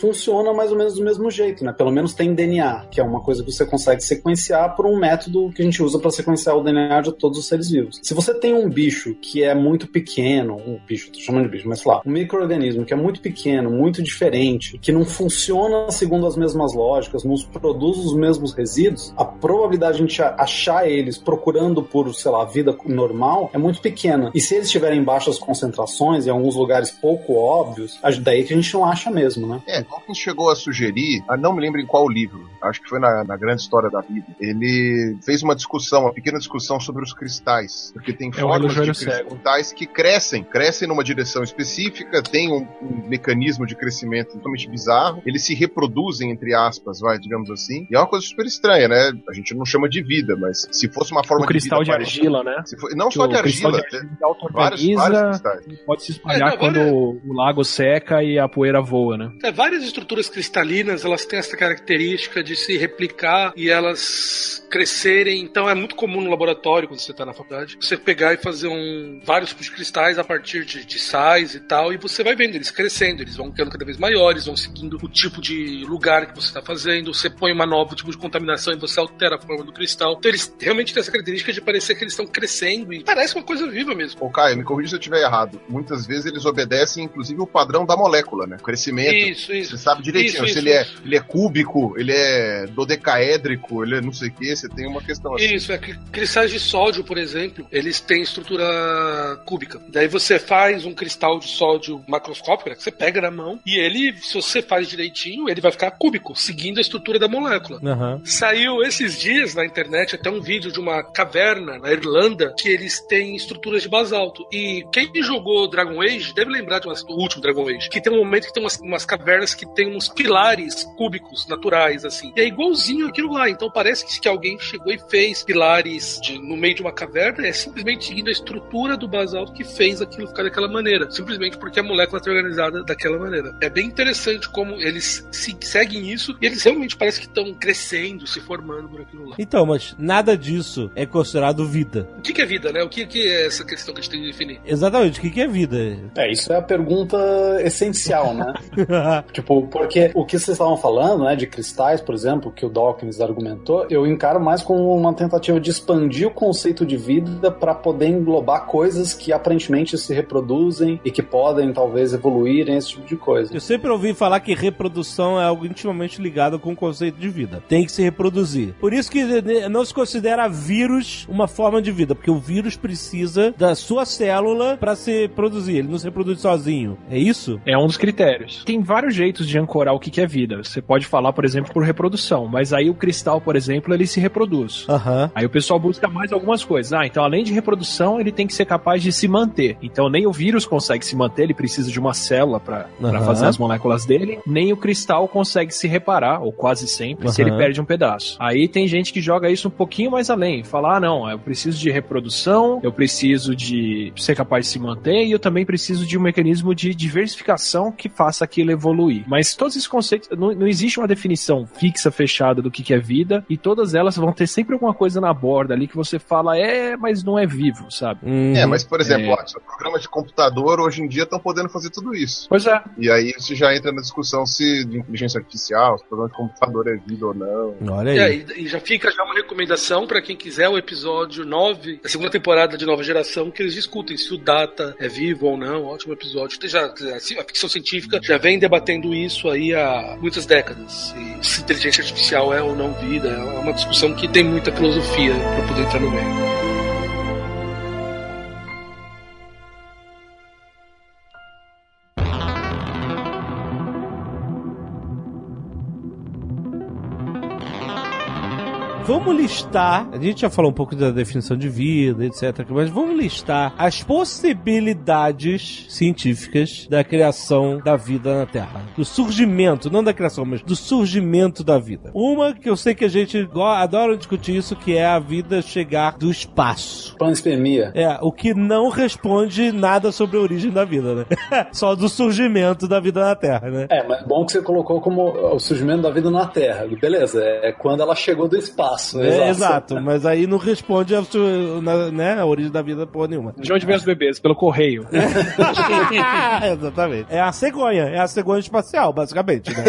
funciona mais ou menos do mesmo jeito, né? Pelo menos tem DNA, que é uma coisa que você consegue sequenciar por um método que a gente usa para sequenciar o DNA de todos os seres vivos. Se você tem um bicho que é muito pequeno, um bicho, tô chamando de bicho, mas sei lá, um microorganismo que é muito pequeno, muito diferente, que não funciona segundo as mesmas lógicas, não produz os mesmos resíduos, a probabilidade de a gente achar eles procurando por, sei lá, vida normal é muito pequena. E se eles estiverem em baixas concentrações, em alguns lugares pouco óbvios, daí que a gente não acha mesmo, né? É, Dawkins chegou a sugerir, ah, não me lembro em qual livro, acho que foi na, na Grande História da Vida. Ele fez uma discussão, uma pequena discussão sobre os cristais, porque tem É formas de relojoeiro cego. cristais que crescem, crescem numa direção específica, tem um, um mecanismo de crescimento totalmente bizarro, eles se reproduzem, entre aspas, vai, digamos assim, e é uma coisa super estranha, né? A gente não chama de vida, mas se fosse uma forma O cristal de vida parecida- argila, né? se for- não Que só de cristal argila, de argila vários, vários cristais. pode se espalhar É, não, quando agora- o, lago seca e a poeira voa, né? É, várias estruturas cristalinas, elas têm essa característica de se replicar e elas crescerem. Então é muito comum no laboratório, quando você está na faculdade, você pegar e fazer um, vários tipos de cristais a partir de, de sais e tal, e você vai vendo eles crescendo, eles vão ficando cada vez maiores, vão seguindo o tipo de lugar que você está fazendo, você põe uma nova tipo de contaminação e você altera a forma do cristal. Então eles realmente têm essa característica de parecer que eles estão crescendo e parece uma coisa viva mesmo. Ô, Caio, me corrija se eu estiver errado. Muitas vezes eles obedecem, inclusive, o padrão da molécula, né? O crescimento. Isso, isso. Você sabe direitinho Isso, se isso, ele, isso. É, ele é cúbico, ele é dodecaédrico, ele é não sei o que, você tem uma questão assim. Isso, é que cristais de sódio, por exemplo, eles têm estrutura cúbica. Daí você faz um cristal de sódio macroscópico, né, que você pega na mão, e ele, se você faz direitinho, ele vai ficar cúbico, seguindo a estrutura da molécula. Aham. Saiu esses dias na internet até um vídeo de uma caverna na Irlanda que eles têm estruturas de basalto. E quem jogou Dragon Age deve lembrar de umas- do último Dragon Age, que tem um momento que tem umas, umas cavernas que tem uns pilares cúbicos naturais, assim. E é igualzinho aquilo lá. Então parece que, que alguém chegou e fez pilares de- no meio de uma caverna, é simplesmente seguindo a estrutura do basalto que fez aquilo ficar daquela maneira. Simplesmente porque a molécula está organizada daquela maneira. É bem interessante como eles se- seguem isso e eles realmente parece que estão crescendo, se formando por aquilo lá. Então, mas nada disso é considerado vida. O que, que é vida, né? O que, que é essa questão que a gente tem que definir? Exatamente, o que que é vida? É, isso é a pergunta essencial, né? Tipo, porque o que vocês estavam falando, né, de cristais, por exemplo, que o Dawkins argumentou, eu encaro mais como uma tentativa de expandir o conceito de vida para poder englobar coisas que aparentemente se reproduzem e que podem talvez evoluir esse tipo de coisa. Eu sempre ouvi falar que reprodução é algo intimamente ligado com o conceito de vida. Tem que se reproduzir. Por isso que não se considera vírus uma forma de vida, porque o vírus precisa da sua célula para se produzir. Ele não se reproduz sozinho. É isso? É um dos critérios. Tem vários jeitos de ancorar o que é vida. Você pode falar, por exemplo, por reprodução, mas aí o cristal, por exemplo, ele se reproduz. Aham. Aí o pessoal busca mais algumas coisas. Ah, então além de reprodução, ele tem que ser capaz de se manter. Então nem o vírus consegue se manter, ele precisa de uma célula para Aham. fazer as moléculas dele, nem o cristal consegue se reparar, ou quase sempre, se Aham. ele perde um pedaço. Aí tem gente que joga isso um pouquinho mais além. Fala, ah, não, eu preciso de reprodução, eu preciso de ser capaz de se manter e eu também preciso de um mecanismo de diversificação que faça aquilo evoluir. Mas todos esses conceitos, não, não existe uma definição fixa, fechada do que, que é vida, e todas elas vão ter sempre alguma coisa na borda ali que você fala, é, mas não é vivo, sabe? Uhum. É, mas por exemplo, É. Watson, programas de computador hoje em dia estão podendo fazer tudo isso. Pois é. E aí você já entra na discussão se de inteligência artificial, se o programa de computador é vida ou não. Olha É, aí. e, e já fica já uma recomendação pra quem quiser o episódio 9 da segunda temporada de Nova Geração, que eles discutem se o Data é vivo ou não. Ótimo episódio. Já, a ficção científica já vem debatendo isso aí há muitas décadas. E se inteligência artificial é ou não vida, é uma discussão que tem muita filosofia pra poder entrar no meio. Vamos listar. A gente já falou um pouco da definição de vida, etc. Mas vamos listar as possibilidades científicas da criação da vida na Terra. Do surgimento, não da criação, mas do surgimento da vida. Uma que eu sei que a gente adora discutir isso, que é a vida chegar do espaço. Panspermia. É, o que não responde nada sobre a origem da vida, né? Só do surgimento da vida na Terra, né? É, mas bom que você colocou como o surgimento da vida na Terra. Beleza, é quando ela chegou do espaço. É, exato, mas aí não responde a, na- né, a origem da vida porra nenhuma. De onde vem os bebês? Pelo correio. Exatamente. É a cegonha, é a cegonha espacial, basicamente, né?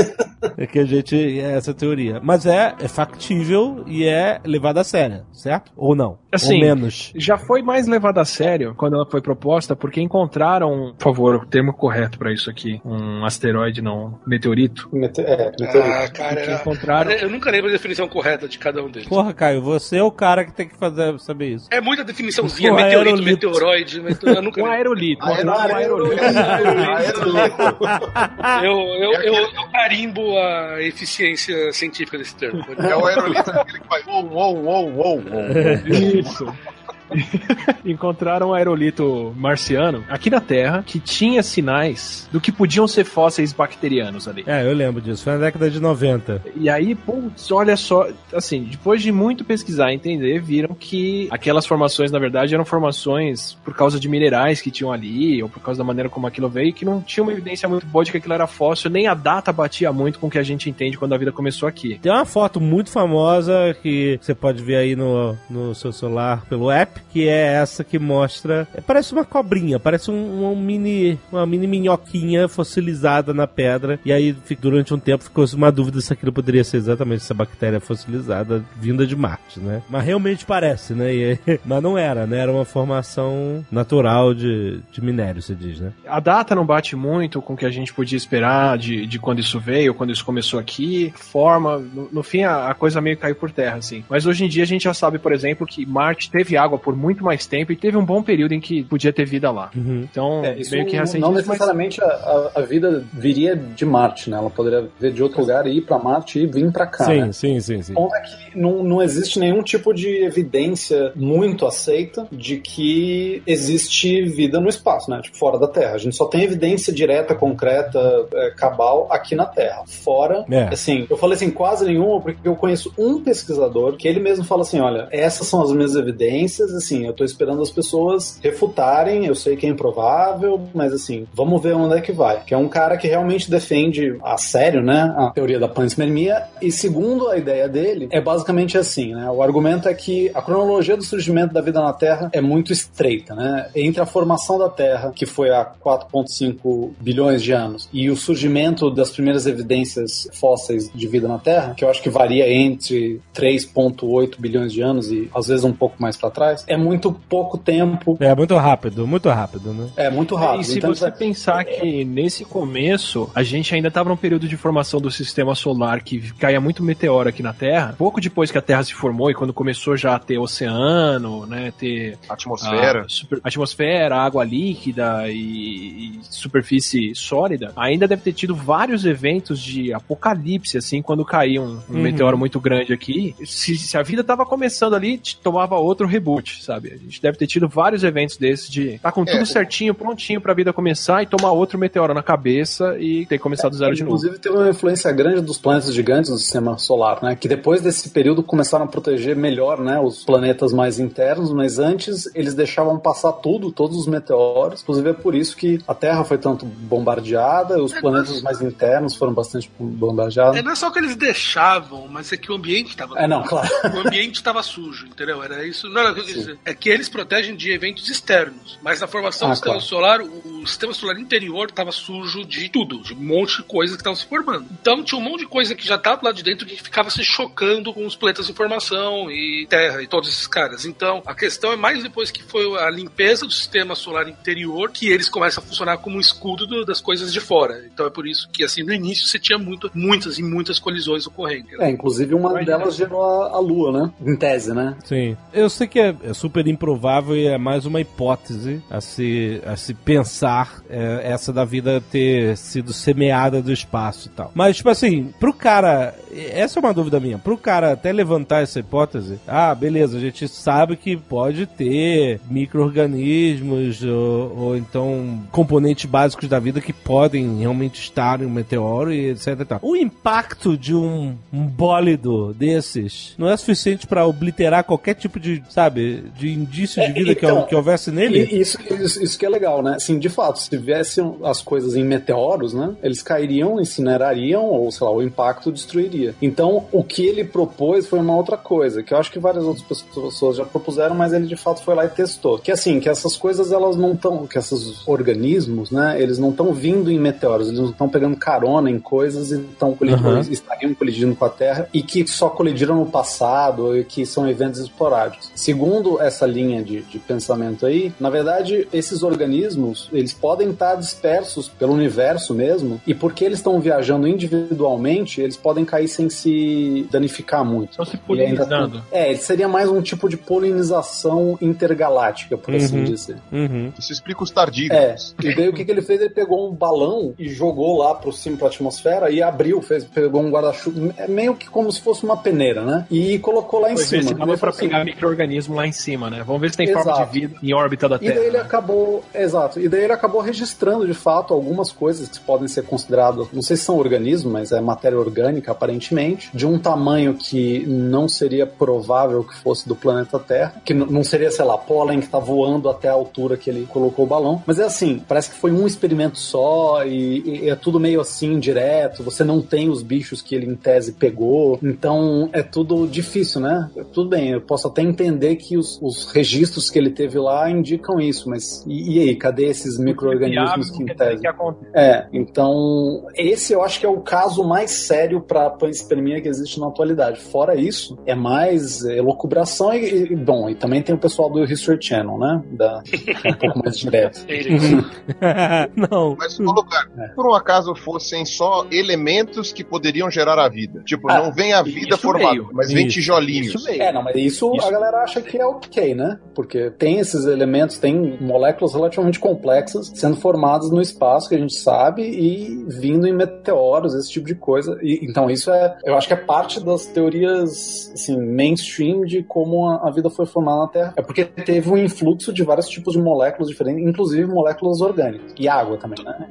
é que a gente. É essa teoria. Mas é, é factível e é levada a sério, certo? Ou não? Assim, Ou menos. Já foi mais levada a sério quando ela foi proposta, porque encontraram, por favor, o termo correto pra isso aqui, um asteroide, não, meteorito. Mete- é, meteorito. Ah, cara, Que encontraram. eu nunca lembro a definição correta de cada um deles. Porra, Caio, você é o cara que tem que fazer, saber isso. É muita definiçãozinha, Um meteorito, aerolito. meteoroide, meteoro, eu nunca Um aerolito. Ah, é encontraram um aerolito. Eu, eu, eu, eu carimbo a eficiência científica desse termo. É o aerolito aquele que vai uou, uou, uou, uou, uou. Isso. Encontraram um aerolito marciano aqui na Terra que tinha sinais do que podiam ser fósseis bacterianos ali. É, eu lembro disso. Foi na década de 90. E aí, putz, olha só, assim, depois de muito pesquisar e entender, viram que aquelas formações, na verdade, eram formações por causa de minerais que tinham ali, ou por causa da maneira como aquilo veio, que não tinha uma evidência muito boa de que aquilo era fóssil, nem a data batia muito com o que a gente entende quando a vida começou aqui. Tem uma foto muito famosa que você pode ver aí no, no seu celular pelo app, que é essa que mostra. é, parece uma cobrinha, parece um, um mini. uma mini minhoquinha fossilizada na pedra. E aí, durante um tempo, ficou uma dúvida se aquilo poderia ser exatamente essa bactéria fossilizada vinda de Marte, né? Mas realmente parece, né? E mas não era, né? Era uma formação natural de, de minério, você diz, né? A data não bate muito com o que a gente podia esperar de, de quando isso veio, quando isso começou aqui, forma, no, no fim a, a coisa meio caiu por terra, assim. Mas hoje em dia a gente já sabe, por exemplo, que Marte teve água por muito mais tempo e teve um bom período em que podia ter vida lá. Uhum. Então, É, isso meio que não recentemente, mas- necessariamente a, a- a vida viria de Marte, né? Ela poderia vir de outro lugar e ir pra Marte e vir pra cá. sim, né? sim, sim, sim. O ponto é que não, não existe nenhum tipo de evidência muito aceita de que existe vida no espaço, né? Tipo, fora da Terra. A gente só tem evidência direta, concreta, é, cabal aqui na Terra. Fora, É. assim, eu falei assim, quase nenhuma, porque eu conheço um pesquisador que ele mesmo fala assim: olha, essas são as minhas evidências, assim, eu tô esperando as pessoas refutarem, eu sei que é improvável, mas assim, vamos ver onde é que vai. Que é um cara que realmente defende a sério, né, a teoria da panspermia, e segundo a ideia dele, é basicamente assim, né, o argumento é que a cronologia do surgimento da vida na Terra é muito estreita, né, entre a formação da Terra, que foi há 4.5 bilhões de anos, e o surgimento das primeiras evidências fósseis de vida na Terra, que eu acho que varia entre 3.8 bilhões de anos e às vezes um pouco mais para trás, é muito pouco tempo. É muito rápido, muito rápido, né? É muito rápido. E se Então, você pensar que nesse começo a gente ainda estava num período de formação do sistema solar que caía muito meteoro aqui na Terra, pouco depois que a Terra se formou e quando começou já a ter oceano, né, ter Atmosfera. a super- atmosfera, água líquida e, e superfície sólida, ainda deve ter tido vários eventos de apocalipse, assim, quando caía um, um Uhum. meteoro muito grande aqui. Se, se a vida tava começando ali, tomava outro reboot, sabe? A gente deve ter tido vários eventos desses de tá com tudo É. certinho, prontinho pra vida começar e tomar outro meteoro na cabeça e ter que começar do zero de novo. Inclusive teve uma influência grande dos planetas gigantes do sistema solar, né? Que depois desse período começaram a proteger melhor, né? Os planetas mais internos, mas antes eles deixavam passar tudo, todos os meteoros. Inclusive é por isso que a Terra foi tanto bombardeada, os É, planetas mas- mais internos foram bastante bombardeados. É, não é só que eles deixavam, mas é que o ambiente estava. É, não, claro. O ambiente estava sujo, entendeu? Era isso. Não, não, é que eles protegem de eventos externos. Mas na formação Ah, do sistema claro. solar, o, o sistema solar interior estava sujo de tudo, de um monte de coisas que estavam se formando. Então tinha um monte de coisa que já estava lá de dentro que ficava se chocando com os planetas em formação e Terra e todos esses caras. Então a questão é mais depois que foi a limpeza do sistema solar interior que eles começam a funcionar como um escudo do- das coisas de fora. Então é por isso que assim no início você tinha muito, muitas e muitas colisões ocorrendo. É, inclusive uma delas gerou a, a Lua, né? Em tese, né? Sim. Eu sei que é, é super improvável e é mais uma hipótese a se, a se pensar é, essa da vida ter sido semeada do espaço e tal. Mas, tipo assim, pro cara. Essa é uma dúvida minha. Pro cara até levantar essa hipótese, ah, beleza, a gente sabe que pode ter micro-organismos ou, ou então componentes básicos da vida que podem realmente estar em um meteoro e etc. e tal. O impacto de um, um bólido desses não é suficiente pra obliterar qualquer tipo de, sabe, de indício de É, vida que, então, que houvesse nele? Isso, isso, isso que é legal, né? Assim, de fato, se tivessem as coisas em meteoros, né? Eles cairiam, incinerariam, ou sei lá, o impacto destruiria. Então, o que ele propôs foi uma outra coisa, que eu acho que várias outras pessoas já propuseram, mas ele de fato foi lá e testou. Que assim, que essas coisas elas não estão, que esses organismos, né? Eles não estão vindo em meteoros, eles não estão pegando carona em coisas e estão colidindo, Uhum. estariam colidindo com a Terra e que só colidiram no passado e que são eventos esporádicos. Segundo essa linha de, de pensamento aí, na verdade, esses organismos, eles podem estar dispersos pelo universo mesmo, e porque eles estão viajando individualmente, eles podem cair sem se danificar muito. Estão se ainda- polinizando. É, ele seria mais um tipo de polinização intergaláctica, por assim Uhum. dizer. Uhum. Isso explica os É, tardígrados. e daí o que, que ele fez? Ele pegou um balão e jogou lá pro cima, pra atmosfera e abriu, fez, pegou um guarda-chuva, é meio que como se fosse uma peneira, né? E colocou lá em Foi ver cima. se dava Ele pra assim, pegar micro-organismo lá em cima, né? Vamos ver se tem forma Exato. de vida em órbita da E Terra. daí ele né? acabou, exato, e daí ele acabou registrando de fato algumas coisas que podem ser consideradas, não sei se são organismos, mas é matéria orgânica aparentemente, de um tamanho que não seria provável que fosse do planeta Terra, que não seria, sei lá, pólen que tá voando até a altura que ele colocou o balão, mas é assim, parece que foi um experimento só e, e é tudo meio assim direto, você não tem os bichos que ele em tese pegou, então é tudo difícil, né? Tudo bem, eu posso até entender que os, os registros que ele teve lá indicam isso, mas e, e aí, cadê esses micro-organismos que que. É, então esse eu acho que é o caso mais sério para panspermia que existe na atualidade. Fora isso, é mais elucubração e, e, bom, e também tem o pessoal do History Channel, né? Da, um pouco mais direto. não. Mas, lugar, É. por um acaso fossem só elementos que poderiam gerar a vida. Tipo, Ah, não vem a vida formada, mas vem Isso. tijolinhos. Isso. É, não, mas isso, Isso. a galera acha que é ok, né? Porque tem esses elementos, tem moléculas relativamente complexas sendo formadas no espaço que a gente sabe e vindo em meteoros, esse tipo de coisa. E, então isso é, eu acho que é parte das teorias assim, mainstream de como a, a vida foi formada na Terra. É porque teve um influxo de vários tipos de moléculas diferentes, inclusive moléculas orgânicas. E água também, né?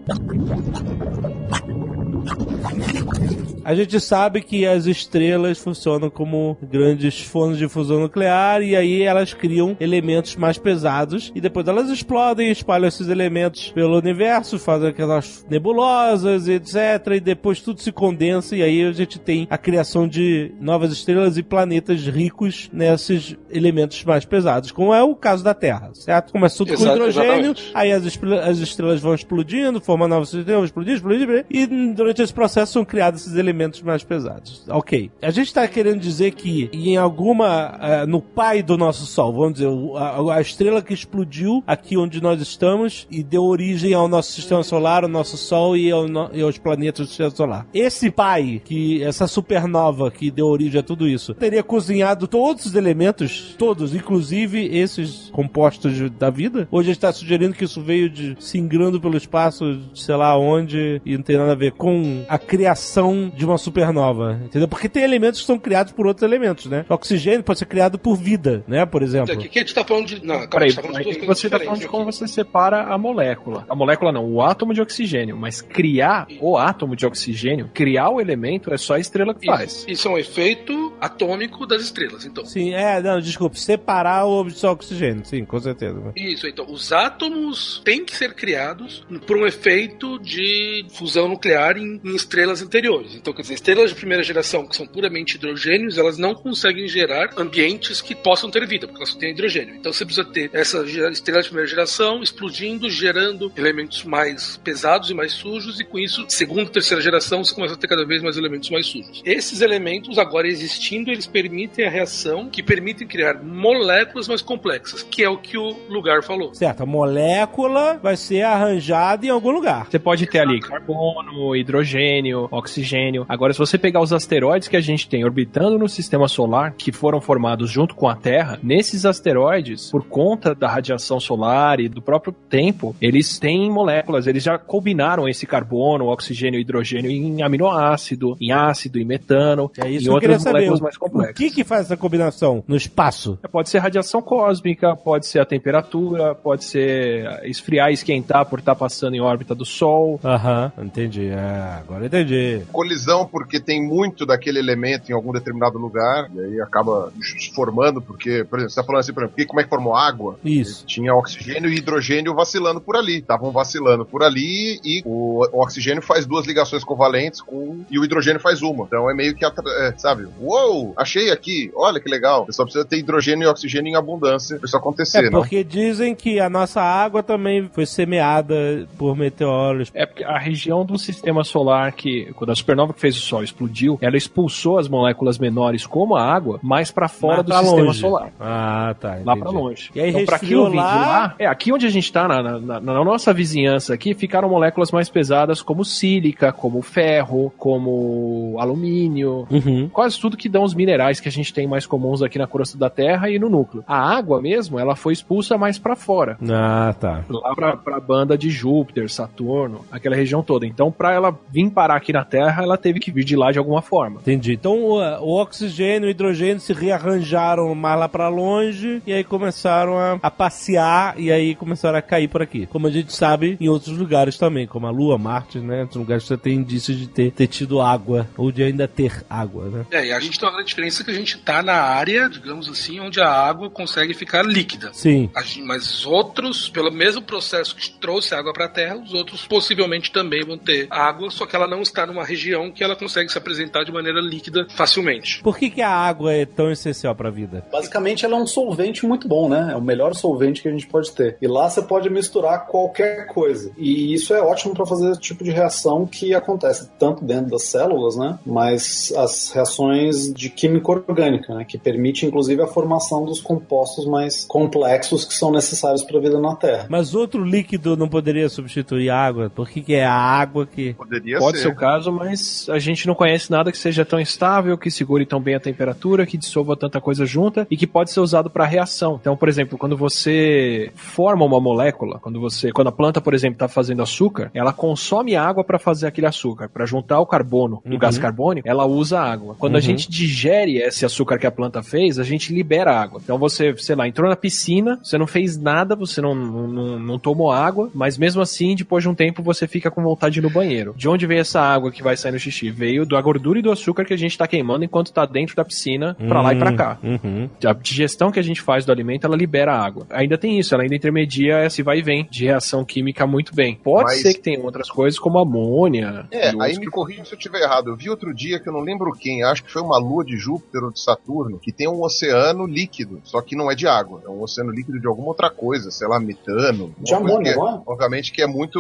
A gente sabe que as estrelas funcionam como grandes fontes de fusão nuclear e aí elas criam elementos mais pesados e depois elas explodem, espalham esses elementos pelo universo, fazem aquelas nebulosas, etc. E depois tudo se condensa e aí a gente tem a criação de novas estrelas e planetas ricos nesses elementos mais pesados, como é o caso da Terra, certo? Começa tudo com Exato, hidrogênio, exatamente. aí as, as estrelas vão explodindo, formando novos sistemas, explodindo, explodindo, e durante esse processo são criados esses elementos mais pesados. Ok. A gente está querendo dizer que em alguma. eh, no pai do nosso Sol, vamos dizer, a, a estrela que explodiu aqui onde nós estamos e deu origem ao nosso sistema solar, ao nosso Sol e, ao no- e aos planetas do sistema solar. Esse pai, que essa supernova que deu origem a tudo isso, teria cozinhado todos os elementos, todos, inclusive esses compostos da vida? Ou a gente está sugerindo que isso veio de singrando pelo espaço, sei lá onde, e não tem nada a ver com a criação de uma supernova, entendeu? Porque tem elementos que são criados por outros elementos, né? O oxigênio pode ser criado por vida, né? Por exemplo. Aqui, aqui a gente tá falando de. Não, calma, a Peraí, gente tá falando de você tá falando de como você separa a molécula. A molécula não, o átomo de oxigênio. Mas criar o átomo de oxigênio, criar o elemento, é só a estrela que faz. Isso, isso é um efeito atômico das estrelas, então. Sim, é, não, desculpa, separar o só oxigênio, sim, com certeza. Isso, então, os átomos têm que ser criados por um efeito de fusão nuclear em, em estrelas anteriores. Então, quer dizer, estrelas de primeira geração, que são puramente hidrogênios, elas não conseguem gerar ambientes que possam ter vida, porque elas só têm hidrogênio. Então, você precisa ter essa estrela de primeira geração explodindo, gerando elementos mais pesados e mais sujos, e com isso, segunda e terceira geração, você começa a ter cada vez mais elementos mais sujos. Esses elementos, agora existindo, eles permitem a reação que permitem criar moléculas mais complexas, que é o que o lugar falou. Certo, a molécula vai ser arranjada em algum lugar. Você pode ter ali carbono, hidrogênio, oxigênio. Agora, se você pegar os asteroides que a gente tem orbitando no sistema solar, que foram formados junto com a Terra, nesses asteroides, por conta da radiação solar e do próprio tempo, eles têm moléculas, eles já combinaram esse carbono, oxigênio e hidrogênio em aminoácido, em ácido, em metano, É isso em que outras saber. moléculas O, mais o complexas. que que faz essa combinação no espaço? Pode ser radiação cósmica, pode ser a temperatura, pode ser esfriar e esquentar por estar passando em órbita do Sol. Aham, entendi. É, agora entendi. Colisão porque tem muito daquele elemento em algum determinado lugar, e aí acaba se formando, porque, por exemplo, você tá falando assim, por exemplo, como é que formou água? Isso. Tinha oxigênio e hidrogênio vacilando por ali. Estavam vacilando por ali e o, o oxigênio faz duas ligações covalentes com, e o hidrogênio faz uma. Então é meio que, é, sabe? Uou, achei aqui, olha que legal. Você só precisa ter hidrogênio e oxigênio em abundância pra isso acontecer, É né? porque dizem que a nossa água também foi semeada por meteoros. É porque a região do sistema solar que, quando a supernova que fez o Sol explodiu, ela expulsou as moléculas menores, como a água, mais pra fora Mais do pra sistema longe. solar. Ah, tá. Lá entendi. pra longe. E aí então, vir de lá- lá, é, aqui onde a gente tá, na, na- na nossa vizinhança aqui, ficaram moléculas mais pesadas como sílica, como ferro, como alumínio, Uhum. quase tudo que dão os minerais que a gente tem mais comuns aqui na crosta da Terra e no núcleo. A água mesmo, ela foi expulsa mais pra fora. Ah, tá. Lá pra, pra banda de Júpiter, Saturno, aquela região toda. Então, pra ela vir parar aqui na Terra, ela teve que vir de lá de alguma forma. Entendi. Então o, oxigênio e o hidrogênio se rearranjaram mais lá pra longe e aí começaram a, a passear e aí começaram a cair por aqui. Como a gente sabe em outros lugares também, como a Lua, Marte, né? Outros lugares que você tem indícios de ter, ter tido água ou de ainda ter água, né? É, e a gente tem uma grande diferença que a gente tá na área, digamos assim, onde a água consegue ficar líquida. Sim. A gente- Mas os outros, pelo mesmo processo que trouxe água para a Terra, os outros possivelmente também vão ter água, só que ela não está numa região que ela consegue se apresentar de maneira líquida facilmente. Por que, que a água é tão essencial pra vida? Basicamente, ela é um solvente muito bom, né? É o melhor solvente que a gente pode ter. E lá você pode misturar qualquer coisa. E isso é ótimo para fazer esse tipo de reação que acontece tanto dentro das células, né? Mas as reações de química orgânica, né? Que permite, inclusive, a formação dos compostos mais complexos que são necessários para a vida na Terra. Mas outro líquido não poderia substituir a água? Por que, que é a água que. Poderia Pode ser. ser o caso, mas a gente não conhece nada que seja tão estável, que segure tão bem a temperatura, que dissolva tanta coisa junta e que pode ser usado para reação. Então, por exemplo, quando você forma uma molécula, quando você, quando a planta, por exemplo, está fazendo açúcar, ela consome água para fazer aquele açúcar, para juntar o carbono do Uhum. gás carbônico, ela usa água. Quando a Uhum. gente digere esse açúcar que a planta fez, a gente libera água. Então você, sei lá, entrou na piscina, você não fez nada, você não, não, não, não tomou água, mas mesmo assim, depois de um tempo, você fica com vontade de ir no banheiro. De onde vem essa água que vai sair no xixi? Sushi. Veio da gordura e do açúcar que a gente tá queimando enquanto tá dentro da piscina, pra lá e pra cá. Uhum. A digestão que a gente faz do alimento, ela libera água. Ainda tem isso, ela ainda intermedia esse vai e vem de reação química muito bem. Pode Mas- ser que tenha outras coisas como amônia. É, e aí outros me que- corrija se eu estiver errado. Eu vi outro dia que eu não lembro quem, acho que foi uma lua de Júpiter ou de Saturno, que tem um oceano líquido, só que não é de água, é um oceano líquido de alguma outra coisa, sei lá, metano. De amônia, que é- é? Obviamente que é muito.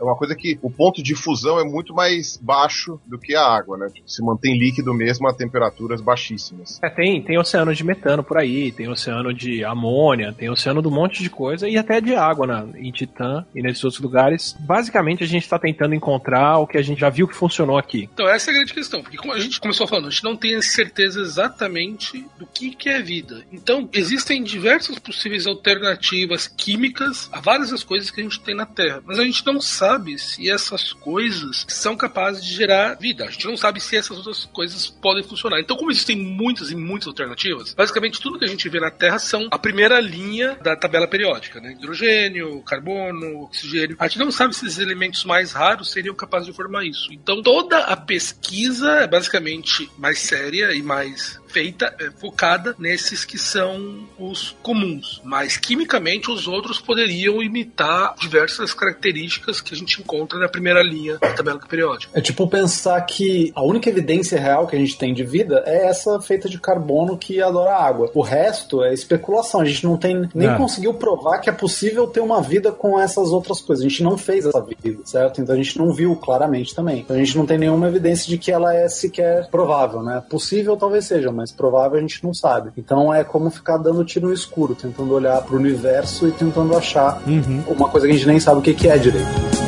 É uma coisa que o ponto de fusão é muito mais baixo do que a água, né? Tipo, se mantém líquido mesmo a temperaturas baixíssimas. É, tem, tem oceano de metano por aí, tem oceano de amônia, tem oceano de um monte de coisa e até de água na, em Titã e nesses outros lugares. Basicamente, a gente está tentando encontrar o que a gente já viu que funcionou aqui. Então essa é a grande questão, porque como a gente começou falando, a gente não tem certeza exatamente do que, que é vida. Então existem diversas possíveis alternativas químicas a várias das coisas que a gente tem na Terra, mas a gente não sabe se essas coisas são capazes de gerar vida. A gente não sabe se essas outras coisas podem funcionar. Então como existem muitas e muitas alternativas, basicamente tudo que a gente vê na Terra são a primeira linha da tabela periódica, né? Hidrogênio, carbono, oxigênio. A gente não sabe se esses elementos mais raros seriam capazes de formar isso. Então toda a pesquisa é basicamente mais séria e mais feita, é, focada nesses que são os comuns. Mas quimicamente os outros poderiam imitar diversas características que a gente encontra na primeira linha da tabela periódica. É tipo pensar que a única evidência real que a gente tem de vida é essa feita de carbono que adora água. O resto é especulação. A gente não tem nem É. conseguiu provar que é possível ter uma vida com essas outras coisas. A gente não fez essa vida, certo? Então a gente não viu claramente também. Então a gente não tem nenhuma evidência de que ela é sequer provável, né? Possível talvez seja, mas provável a gente não sabe. Então é como ficar dando tiro no escuro, tentando olhar pro universo e tentando achar Uhum. uma coisa que a gente nem sabe o que que é direito.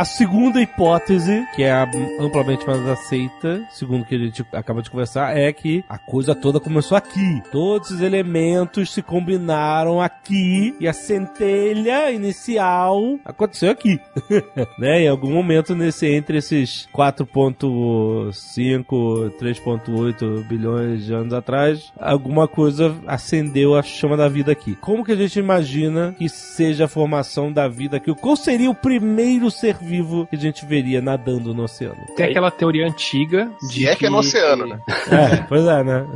A segunda hipótese, que é amplamente mais aceita, segundo o que a gente acaba de conversar, é que a coisa toda começou aqui. Todos os elementos se combinaram aqui e a centelha inicial aconteceu aqui. né? Em algum momento nesse entre esses 4.5, 3.8 bilhões de anos atrás, alguma coisa acendeu a chama da vida aqui. Como que a gente imagina que seja a formação da vida aqui? Qual seria o primeiro ser vivo que a gente veria nadando no oceano? Tem aquela teoria antiga de Se é que é no oceano, né? É, pois é, né?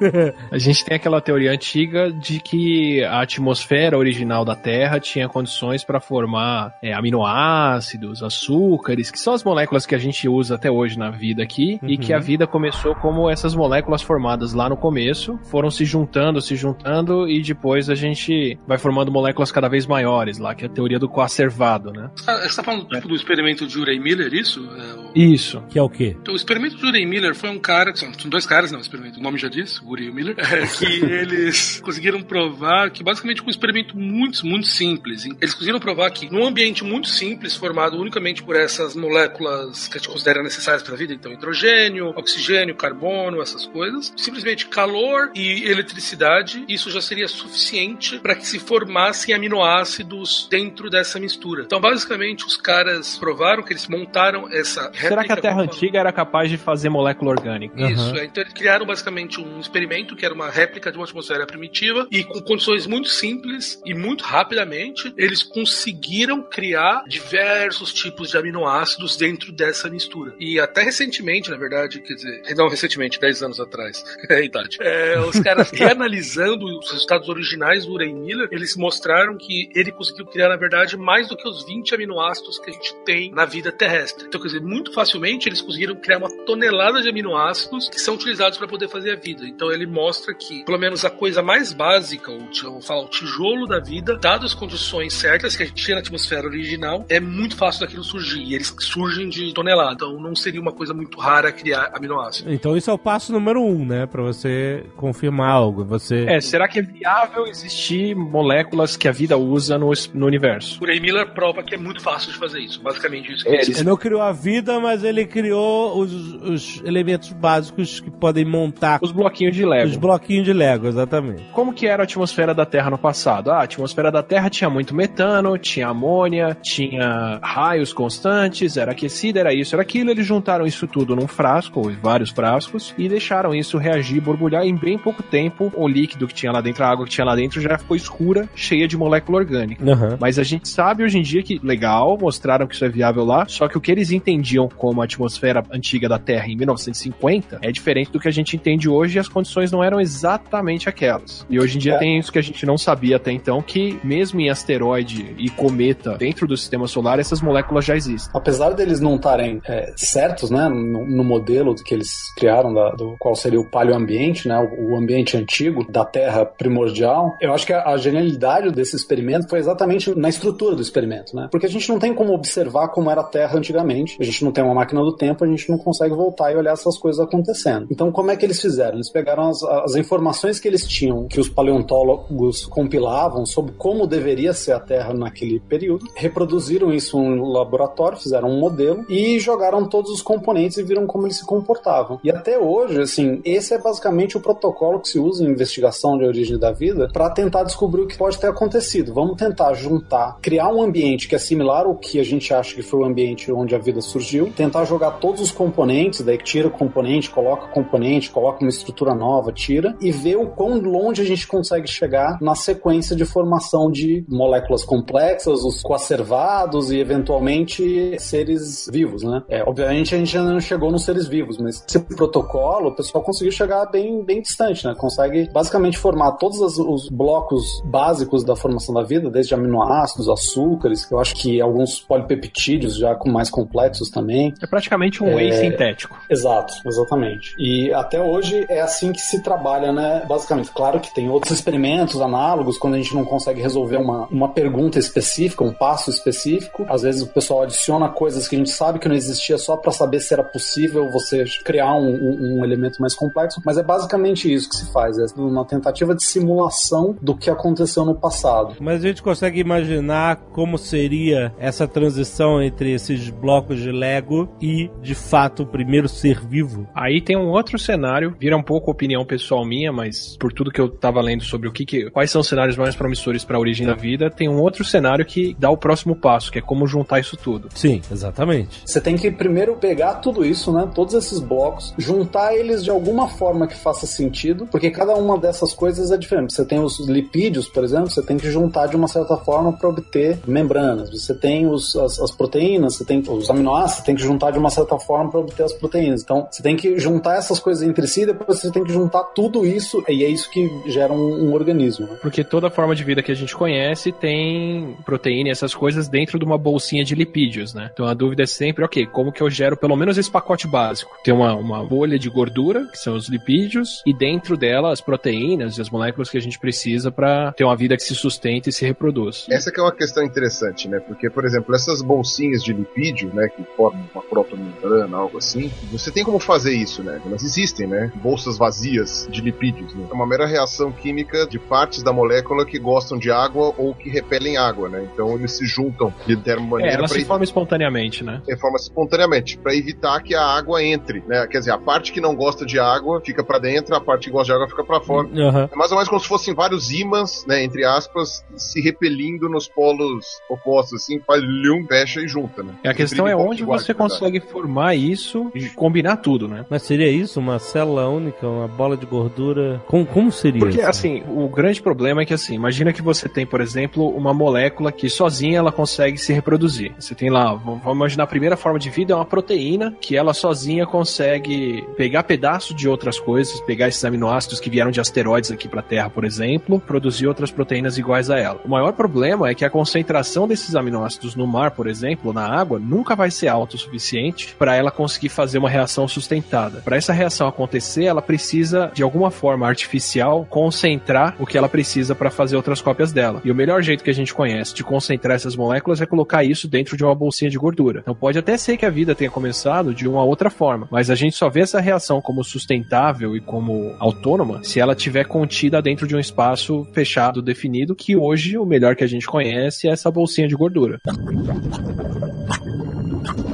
A gente tem aquela teoria antiga de que a atmosfera original da Terra tinha condições para formar é, aminoácidos, açúcares, que são as moléculas que a gente usa até hoje na vida aqui, e Uhum. que a vida começou como essas moléculas formadas lá no começo, foram se juntando, se juntando, e depois a gente vai formando moléculas cada vez maiores lá, que é a teoria do coacervado, né? Você tá falando tipo, do experimento de Urey Miller, isso? É, o- Isso. Que é o quê? Então, o experimento de Urey Miller foi um cara, são, são dois caras, não, o experimento, o nome já diz, e Miller, é, que eles conseguiram provar que basicamente com um experimento muito, muito simples. Eles conseguiram provar que num ambiente muito simples, formado unicamente por essas moléculas que a gente considera necessárias para a vida, então hidrogênio, oxigênio, carbono, essas coisas, simplesmente calor e eletricidade, isso já seria suficiente para que se formassem aminoácidos dentro dessa mistura. Então, basicamente, os caras provaram que eles montaram essa Será que a Terra antiga era capaz de fazer molécula orgânica? isso, Aham. é. então eles criaram basicamente um experimento que era uma réplica de uma atmosfera primitiva e com condições muito simples e muito rapidamente eles conseguiram criar diversos tipos de aminoácidos dentro dessa mistura. E até recentemente, na verdade, quer dizer, não recentemente, 10 anos atrás, é a idade, é, os caras reanalisando os resultados originais do Urey Miller, eles mostraram que ele conseguiu criar, na verdade, mais do que os 20 aminoácidos que a gente tem na vida terrestre. Então, quer dizer, muito facilmente eles conseguiram criar uma tonelada de aminoácidos que são utilizados para poder fazer a vida. Então, ele mostra que, pelo menos, a coisa mais básica, o, ti- eu vou falar, o tijolo da vida, dadas as condições certas que a gente tinha na atmosfera original, é muito fácil daquilo surgir. E eles surgem de tonelada. Então, não seria uma coisa muito rara criar aminoácidos. Então isso é o passo número um, né? Pra você confirmar algo. Você. É, será que é viável existir moléculas que a vida usa no, no universo? O Ray Miller prova que é muito fácil de fazer isso. Basicamente, isso que É, eles Ele não criou a vida, mas ele criou os, os elementos básicos que podem montar Os bloquinhos de Lego. os bloquinhos de Lego, exatamente. Como que era a atmosfera da Terra no passado? Ah, a atmosfera da Terra tinha muito metano, tinha amônia, tinha raios constantes, era aquecida, era isso, era aquilo. Eles juntaram isso tudo num frasco, ou vários frascos, e deixaram isso reagir, borbulhar. Em bem pouco tempo, o líquido que tinha lá dentro, a água que tinha lá dentro, já ficou escura, cheia de molécula orgânica. Aham. Mas a gente sabe hoje em dia que, legal, mostraram que isso é viável lá, só que o que eles entendiam como a atmosfera antiga da Terra em 1950 é diferente do que a gente entende hoje e as condições não eram exatamente aquelas. E hoje em dia É. tem isso que a gente não sabia até então, que mesmo em asteroide e cometa dentro do sistema solar, essas moléculas já existem. Apesar deles não estarem é, certos, né, no, no modelo que eles criaram, da- do qual seria o paleoambiente, né, o, o ambiente antigo da Terra primordial, eu acho que a, a genialidade desse experimento foi exatamente na estrutura do experimento, né? Porque a gente não tem como observar como era a Terra antigamente, a gente não tem uma máquina do tempo, a gente não consegue voltar e olhar essas coisas acontecendo. Então, como é que eles fizeram? Eles pegaram as, as informações que eles tinham, que os paleontólogos compilavam sobre como deveria ser a Terra naquele período, reproduziram isso no laboratório, fizeram um modelo e jogaram todos os componentes e viram como eles se comportavam. E até hoje, assim, esse é basicamente o protocolo que se usa em investigação de origem da vida para tentar descobrir o que pode ter acontecido. Vamos tentar juntar, criar um ambiente que é similar ao que a gente acha que foi o ambiente onde a vida surgiu, tentar jogar todos os componentes, daí tira o componente, coloca o componente, coloca uma estrutura nova, tira e ver o quão longe a gente consegue chegar na sequência de formação de moléculas complexas, os coacervados e eventualmente seres vivos, né? É, obviamente a gente ainda não chegou nos seres vivos, mas esse protocolo o pessoal conseguiu chegar bem, bem distante, né? Consegue basicamente formar todos os blocos básicos da formação da vida, desde aminoácidos, açúcares, eu acho que alguns polipeptídeos já com mais complexos também. É praticamente um whey sintético. Exato, exatamente. E até hoje é assim que se trabalha, né? Basicamente, claro que tem outros experimentos análogos quando a gente não consegue resolver uma, uma pergunta específica, um passo específico. Às vezes o pessoal adiciona coisas que a gente sabe que não existia só para saber se era possível você criar um, um- um elemento mais complexo. Mas é basicamente isso que se faz, é uma tentativa de simulação do que aconteceu no passado. Mas a gente consegue imaginar como seria essa transição entre esses blocos de Lego e, de fato, o primeiro ser vivo. Aí tem um outro cenário, vira um pouco opinião pessoal minha, mas por tudo que eu tava lendo sobre o que, que quais são os cenários mais promissores para a origem da vida, tem um outro cenário que dá o próximo passo, que é como juntar isso tudo. Sim, exatamente. Você tem que primeiro pegar tudo isso, né? Todos esses blocos, juntar eles de alguma forma que faça sentido, porque cada uma dessas coisas é diferente. Você tem os lipídios, por exemplo, você tem que juntar de uma certa forma para obter membranas. Você tem os, as, as proteínas, você tem os aminoácidos, você tem que juntar de uma certa forma para obter as proteínas. Então, você tem que juntar essas coisas entre si, depois você tem que juntar tudo isso, e é isso que gera um, um organismo. Né? Porque toda forma de vida que a gente conhece tem proteína e essas coisas dentro de uma bolsinha de lipídios, né? Então a dúvida é sempre, ok, como que eu gero pelo menos esse pacote básico? Tem uma, uma bolha de gordura, que são os lipídios, e dentro dela as proteínas e as moléculas que a gente precisa para ter uma vida que se sustenta e se reproduz. Essa que é uma questão interessante, né? Porque, por exemplo, essas bolsinhas de lipídio, né, que formam uma protomembrana, algo assim, você tem como fazer isso, né? Elas existem, né? Bolsas vazias de lipídios, né? É uma mera reação química de partes da molécula que gostam de água ou que repelem água, né? Então eles se juntam de determinada É, maneira ela pra se forma espontaneamente, né? forma espontaneamente, para evitar que a água entre, né? Quer dizer, a parte que não gosta de água fica para dentro, a parte que gosta de água fica para fora. Aham. É mais ou menos como se fossem vários ímãs, né, entre aspas, se repelindo nos polos opostos, assim, faz fecha e junta, né? E a questão é onde igual, você consegue formar isso e combinar tudo, né? Mas seria isso? Uma célula única, uma bola de gordura? Como, como seria Porque, isso? assim, o grande problema é que, assim, imagina que você tem, por exemplo, uma molécula que sozinha ela consegue se reproduzir. Você tem lá, vamos imaginar a primeira forma de vida é uma proteína que ela sozinha consegue pegar pedaço de outras coisas, pegar esses aminoácidos que vieram de asteroides aqui pra Terra, por exemplo, produzir outras proteínas iguais a ela. O maior problema é que a concentração desses aminoácidos no mar, por exemplo, na água, nunca vai ser alta o suficiente para ela conseguir fazer uma reação sustentada. Para essa reação acontecer, ela precisa de alguma forma artificial concentrar o que ela precisa para fazer outras cópias dela. E o melhor jeito que a gente conhece de concentrar essas moléculas é colocar isso dentro de uma bolsinha de gordura. Então pode até ser que a vida tenha começado de uma outra forma, mas a gente só vê essa reação como sustentável e como autônoma se ela tiver contida dentro de um espaço fechado definido, que hoje o melhor que a gente conhece é essa bolsinha de gordura.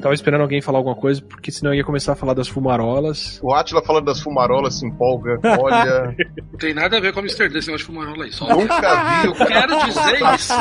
tava esperando alguém falar alguma coisa, porque senão eu ia começar a falar das fumarolas. O Atila falando das fumarolas se empolga. Olha, Não tem nada a ver com a Mr. D, esse negócio de fumarola aí. Só nunca vi cara. quero dizer isso.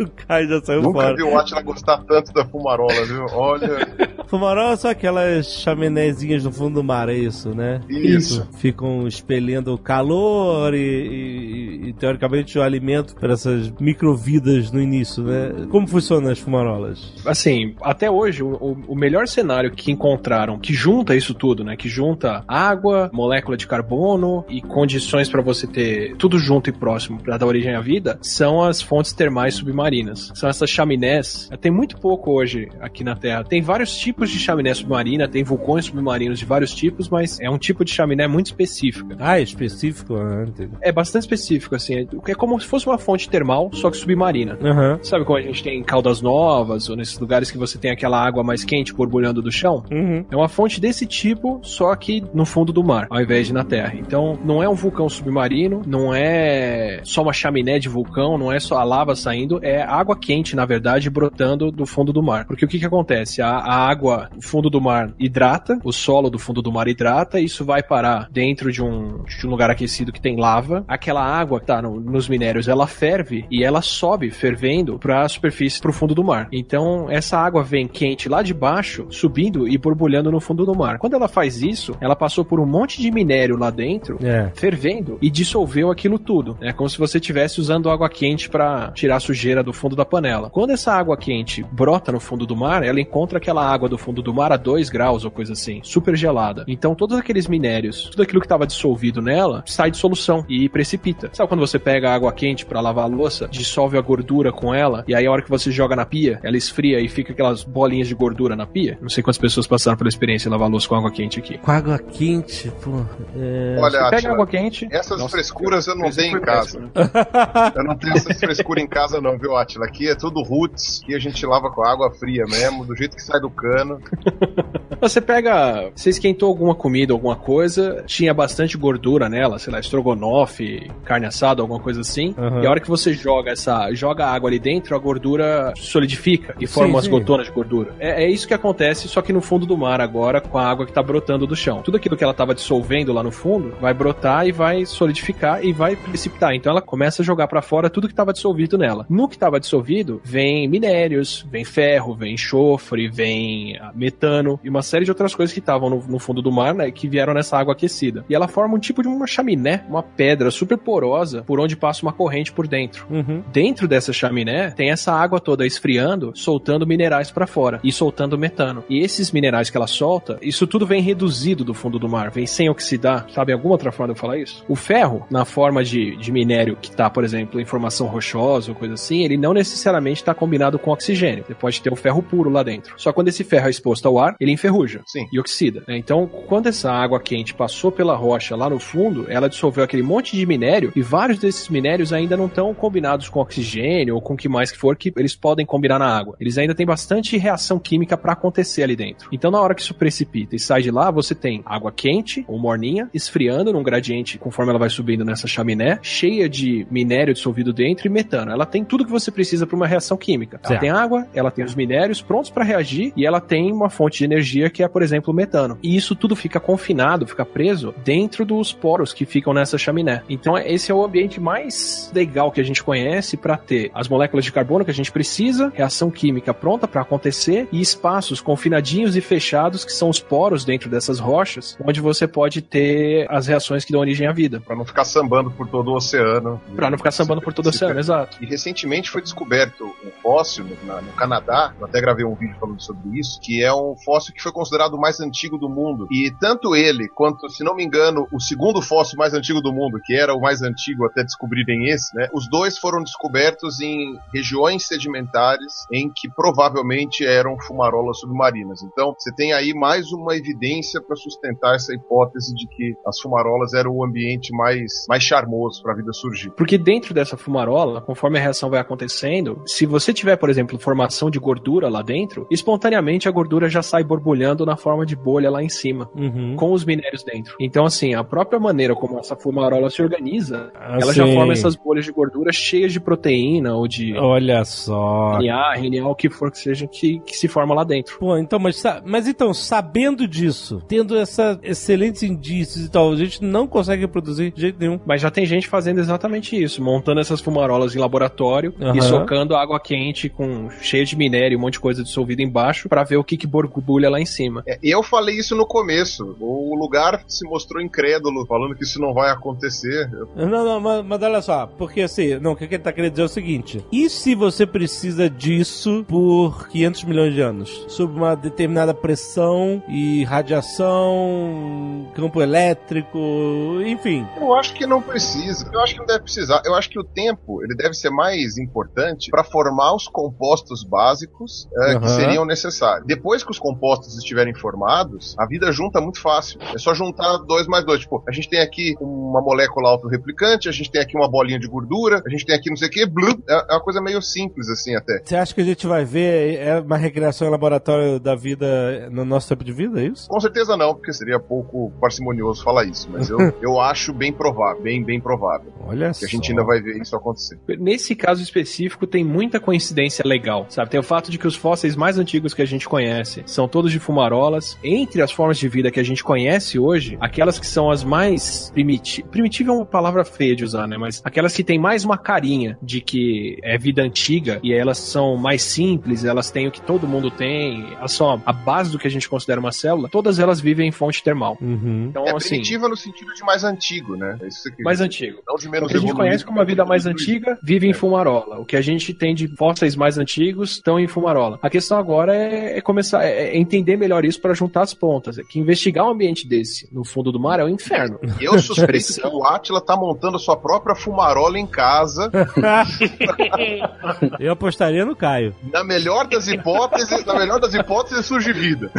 o Caio já saiu Nunca fora. vi o Atila gostar tanto da fumarola, viu? Olha, Fumarola são aquelas chaminézinhas no fundo do mar, é isso, né? Isso. Ficam expelindo o calor e, e- e, teoricamente o alimento para essas microvidas no início, né? Como funcionam as fumarolas? Assim, até hoje, o, o- melhor cenário que encontraram, que junta isso tudo, né? Que junta água, molécula de carbono e condições para você ter tudo junto e próximo para dar origem à vida, são as fontes termais submarinas. São essas chaminés. Tem muito pouco hoje aqui na Terra. Tem vários tipos de chaminé submarina, tem vulcões submarinos de vários tipos, mas é um tipo de chaminé muito específica. Ah, é específico? Ah. É bastante específico, assim. É é como se fosse uma fonte termal, só que submarina. Aham. Sabe como a gente tem em Caldas Novas, ou nesses lugares que você tem aquela água mais quente borbulhando do chão? Uhum. É uma fonte desse tipo, só que no fundo do mar, ao invés de na terra. Então, não é um vulcão submarino, não é só uma chaminé de vulcão, não é só a lava saindo, é água quente, na verdade, brotando do fundo do mar. Porque o que que acontece? A, a água do fundo do mar hidrata, o solo do fundo do mar hidrata, isso vai parar dentro de um, de um lugar aquecido que tem lava. Aquela água que tá no- nos minérios, ela ferve e ela sobe fervendo para a superfície, pro fundo do mar. Então, essa água vem quente lá de baixo, subindo e borbulhando no fundo do mar. Quando ela faz isso, ela passou por um monte de minério lá dentro, É. fervendo e dissolveu aquilo tudo. É como se você estivesse usando água quente para tirar a sujeira do fundo da panela. Quando essa água quente brota no fundo do mar, ela encontra aquela água do fundo do mar a 2 graus ou coisa assim, super gelada. Então todos aqueles minérios, tudo aquilo que estava dissolvido nela, sai de solução e precipita. Sabe quando você pega água quente para lavar a louça, dissolve a gordura com ela e aí a hora que você joga na pia, ela esfria e fica aquelas bolinhas de gordura na pia? Não sei quantas pessoas passaram pela experiência de lavar louça com água quente aqui. Com água quente, pô. É... olha, Você pega Atila, água quente. essas Nossa, frescuras eu não tenho em casa. né? Eu não tenho essas frescuras em casa, não, viu, Atila? Aqui é tudo roots e a gente lava com água fria mesmo, do jeito que sai do cano. Você pega. Você esquentou alguma comida, alguma coisa, tinha bastante gordura nela, sei lá, estrogonofe, carne assada, alguma coisa assim. Aham. E a hora que você joga essa. joga a água ali dentro, a gordura solidifica e forma Umas sim. gotonas de gordura. É, é isso que acontece, só que no fundo do mar agora, com a água que tá brotando do chão. Tudo aquilo que ela tava dissolvendo lá no fundo vai brotar e vai solidificar e vai precipitar. Então ela começa a jogar pra fora tudo que tava dissolvido nela. No que tava dissolvido, vem minérios, vem ferro, vem enxofre, vem ah, metano e uma série de outras coisas que estavam no, no fundo do mar, né, que vieram nessa água aquecida. E ela forma um tipo de uma chaminé, uma pedra super porosa, por onde passa uma corrente por dentro. Uhum. Dentro dessa chaminé tem essa água toda esfriando, soltando minerais pra fora e soltando metano. E esses minerais que ela solta, isso tudo vem reduzido do fundo do mar, vem sem oxidar. Sabe alguma outra forma de eu falar isso? O ferro, na forma de, de minério que tá, por exemplo, em formação rochosa ou coisa assim, ele não necessariamente está combinado com oxigênio. Você pode ter o ferro puro lá dentro. Só quando esse ferro é exposto ao ar, ele enferruja Sim. e oxida. né? Então, quando essa água quente passou pela rocha lá no fundo, ela dissolveu aquele monte de minério e vários desses minérios ainda não estão combinados com oxigênio ou com o que mais que for que eles podem combinar na água. Eles ainda têm bastante reação química para acontecer ali dentro. Então, na hora que isso precipita e sai de lá, você tem água quente ou morninha esfriando num gradiente conforme ela vai subindo nessa chaminé, cheia de minério dissolvido dentro e metano. Ela tem tudo que você precisa para uma reação química. Ela Certo. tem água, ela tem os minérios prontos para reagir e ela tem uma fonte de energia que é, por exemplo, o metano. E isso tudo fica confinado, fica preso dentro dos poros que ficam nessa chaminé. Então, esse é o ambiente mais legal que a gente conhece para ter as moléculas de carbono que a gente precisa, reação química pronta para acontecer e espaços confinadinhos e fechados que são os poros dentro dessas rochas, onde você pode ter as reações que dão origem à vida. Pra não ficar sambando por todo o oceano. Pra não ficar sambando por todo o oceano, exato. E recentemente foi descoberto um fóssil no, na- no Canadá, eu até gravei um vídeo falando sobre isso, que é um fóssil que foi considerado o mais antigo do mundo. E tanto ele quanto, se não me engano, o segundo fóssil mais antigo do mundo, que era o mais antigo até descobrirem esse, né? Os dois foram descobertos em regiões sedimentares em que provavelmente eram fumarolas submarinas. Então, você tem aí mais uma evidência para sustentar essa hipótese de que as fumarolas eram o ambiente mais, mais charmoso para a vida surgir. Porque dentro dessa fumarola, conforme a reação vai acontecendo, se você tiver, por exemplo, formação de gordura lá dentro, espontaneamente a gordura já sai borbulhando na forma de bolha lá em cima, Uhum. com os minérios dentro. Então, assim, a própria maneira como essa fumarola se organiza, Ah, ela já sim. forma essas bolhas de gordura cheias de proteína ou de Olha só. RNA, RNA, o que for que seja, que, que se forma lá dentro. Pô, então, mas, mas então, sabendo disso, tendo essa excelentes indícios e tal, a gente não consegue reproduzir de jeito nenhum. Mas já tem gente fazendo exatamente isso, montando essas fumarolas em laboratório Aham. e socando água quente com cheia de minério, um monte de coisa dissolvida embaixo pra ver o que que borbulha lá em cima. É, eu falei isso no começo. O lugar se mostrou incrédulo, falando que isso não vai acontecer. Não, não, mas, mas olha só, porque assim, não, o que que ele tá querendo dizer é o seguinte: e se você precisa disso por 500 milhões de anos? Sob uma determinada pressão e radiação, campo elétrico, enfim. Eu acho que não precisa. Eu acho que não deve precisar. Eu acho que o tempo ele deve ser mais importante para formar os compostos básicos é, Aham. que seriam necessários. Depois que os compostos estiverem formados, a vida junta muito fácil. É só juntar dois mais dois. Tipo, a gente tem aqui uma molécula autorreplicante, a gente tem aqui uma bolinha de gordura, a gente tem aqui não sei o que. É é uma coisa meio simples assim até. Você acha que a gente vai ver é uma recriação em laboratório da vida no nosso tempo de vida, é isso? Com certeza não, porque seria pouco parcimonioso falar isso, mas eu, eu acho bem provável, bem, bem provável. Olha Que a gente só. ainda vai ver isso acontecer. Nesse caso específico, tem muita coincidência legal, sabe? Tem o fato de que os fósseis mais antigos que a gente conhece são todos de fumarolas. Entre as formas de vida que a gente conhece hoje, aquelas que são as mais primitivas. Primitiva é uma palavra feia de usar, né? Mas aquelas que têm mais uma carinha de que é vida antiga e elas são mais simples, elas têm o que todo mundo tem, elas são a base do que a gente considera uma célula, todas elas vivem em fonte termal. Uhum. Então, É assim, primitiva no sentido de mais antigo, né? É mais antigo. Não de O menos que a gente conhece como a vida mais antiga vive em fumarola. O que a gente tem de fósseis mais antigos estão em fumarola. A questão agora é, é começar é é entender melhor isso para juntar as pontas. É que investigar um ambiente desse no fundo do mar é um inferno. Eu suspeito que o Atila tá montando a sua própria fumarola em casa. Eu apostaria no Caio. Na melhor das hipóteses, na melhor das hipóteses surge vida.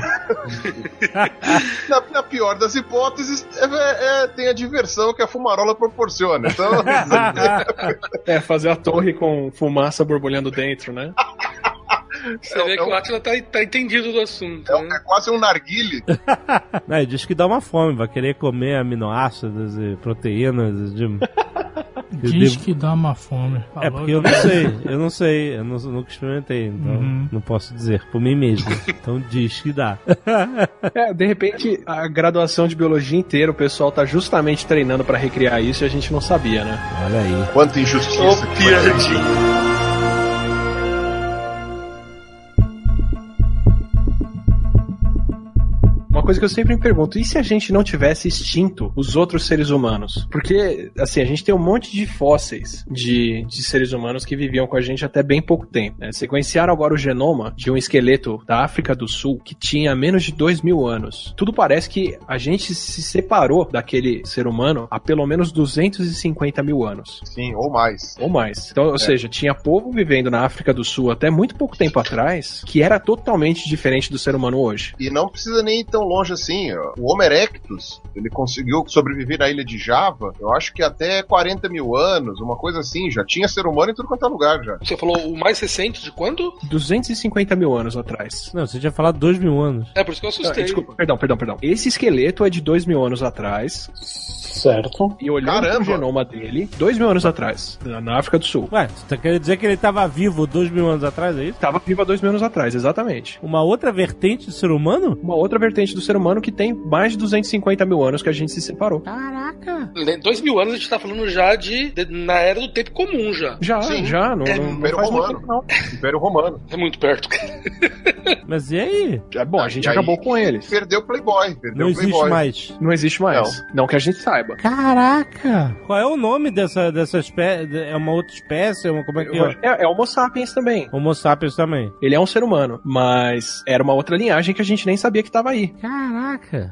na, na pior das hipóteses, é, é- tem a diversão que a fumarola proporciona. Então, É, fazer a torre com fumaça borbulhando dentro, né? Você vê é que um- o Atila tá, tá entendido do assunto. é, um- né? é quase um narguile. Não, diz que dá uma fome, vai querer comer aminoácidos e proteínas. De... Eu Diz devo- que dá uma fome. É Falou porque eu não sei, eu não sei, eu não, nunca experimentei, então Uhum. não posso dizer por mim mesmo. Então diz que dá. É, de repente, a graduação de biologia inteira, o pessoal tá justamente treinando para recriar isso e a gente não sabia, né? Olha aí. Quanta injustiça. Foi. piadinha. Coisa que eu sempre me pergunto, e se a gente não tivesse extinto os outros seres humanos? Porque, assim, a gente tem um monte de fósseis de, de seres humanos que viviam com a gente até bem pouco tempo. Né? Sequenciaram agora o genoma de um esqueleto da África do Sul que tinha menos de dois mil anos. Tudo parece que a gente se separou daquele ser humano há pelo menos 250 mil anos. Sim, ou mais. Ou mais. Então, ou seja, tinha povo vivendo na África do Sul até muito pouco tempo atrás que era totalmente diferente do ser humano hoje. E não precisa nem ir tão longe assim. ó. O Homo erectus, ele conseguiu sobreviver na ilha de Java, eu acho que até 40 mil anos, uma coisa assim. Já tinha ser humano em tudo quanto é lugar já. Você falou o mais recente de quando? 250 mil anos atrás. Não, você tinha falado dois mil anos. É por isso que eu Ah, assustei. Desculpa, perdão, perdão, perdão. Esse esqueleto é de 2 mil anos atrás. Certo. E olhando Caramba! o genoma dele, 2 mil anos atrás, na- África do Sul. Ué, você tá querendo dizer que ele tava vivo dois mil anos atrás, é isso? Tava vivo há 2 mil anos atrás, exatamente. Uma outra vertente do ser humano? Uma outra vertente do ser humano que tem mais de 250 mil anos que a gente se separou. Caraca! Dois mil anos a gente tá falando já de, de- na era do tempo comum já. Já, Sim. já, não, É, não, não Império muito Romano. tempo, não. Império Romano. É muito perto. Mas e aí? É bom, a gente E aí- acabou com eles. Perdeu o Playboy. Perdeu Não Playboy. existe mais. Não existe mais. Não, que a gente saiba. Caraca! Qual é o nome dessa, dessa espécie? É uma outra espécie? É uma, como é que é? É, é Homo sapiens também. Homo sapiens também. Ele é um ser humano, mas era uma outra linhagem que a gente nem sabia que tava aí. Caraca.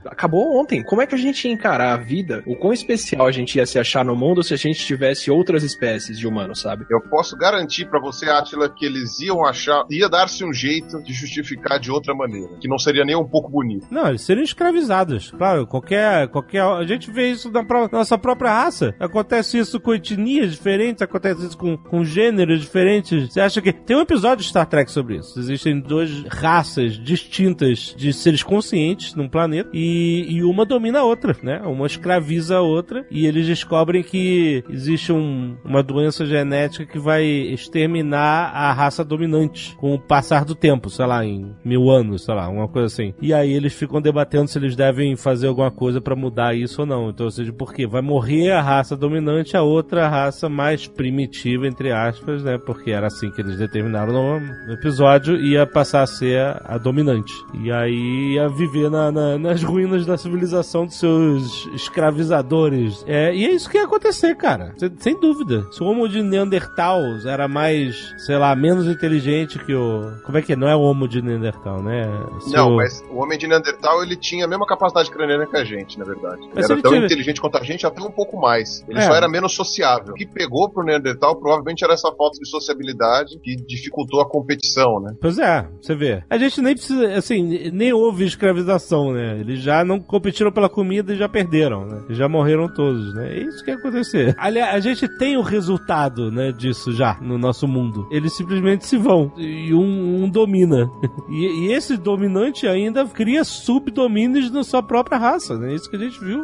Acabou ontem. Como é que a gente ia encarar a vida? O quão especial a gente ia se achar no mundo se a gente tivesse outras espécies de humanos, sabe? Eu posso garantir pra você, Atila, que eles iam achar, ia dar-se um jeito de justificar de outra maneira, que não seria nem um pouco bonito. Não, eles seriam escravizados. Claro, qualquer. qualquer a gente vê isso na nossa própria raça. Acontece isso com etnias diferentes, acontece isso com, com gêneros diferentes. Você acha que. Tem um episódio de Star Trek sobre isso. Existem duas raças distintas de seres conscientes num planeta e, e uma domina a outra, né? Uma escraviza a outra e eles descobrem que existe um- uma doença genética que vai exterminar a raça dominante com o passar do tempo, sei lá, em mil anos, sei lá, uma coisa assim. E aí eles ficam debatendo se eles devem fazer alguma coisa pra mudar isso ou não. Então, ou seja, por quê? Vai morrer a raça dominante, a outra raça mais primitiva, entre aspas, né? Porque era assim que eles determinaram no, no episódio, ia passar a ser a, a dominante. E aí ia viver na- na- nas ruínas da civilização dos seus escravizadores. É, e é isso que ia acontecer, cara. Sem, sem dúvida. Se o Homo de Neandertal era mais, sei lá, menos inteligente que o. Como é que é? Não é o Homo de Neandertal, né? Se Não, o- mas o homem de Neandertal ele tinha a mesma capacidade craniana que a gente, na verdade. Ele Mas era ele tão tira- inteligente quanto a gente, até um pouco mais. Ele É. só era menos sociável. O que pegou pro Neandertal provavelmente era essa falta de sociabilidade que dificultou a competição, né? Pois é, você vê. A gente nem precisa, assim, nem houve escravização, né? Eles já não competiram pela comida e já perderam, né? Já morreram todos, né? É isso que ia acontecer. Aliás, a gente tem o resultado, né, disso já no nosso mundo. Eles simplesmente se vão e um, um domina. E, e esse dominante ainda cria subdomínios na sua própria raça, né? Isso que a gente viu.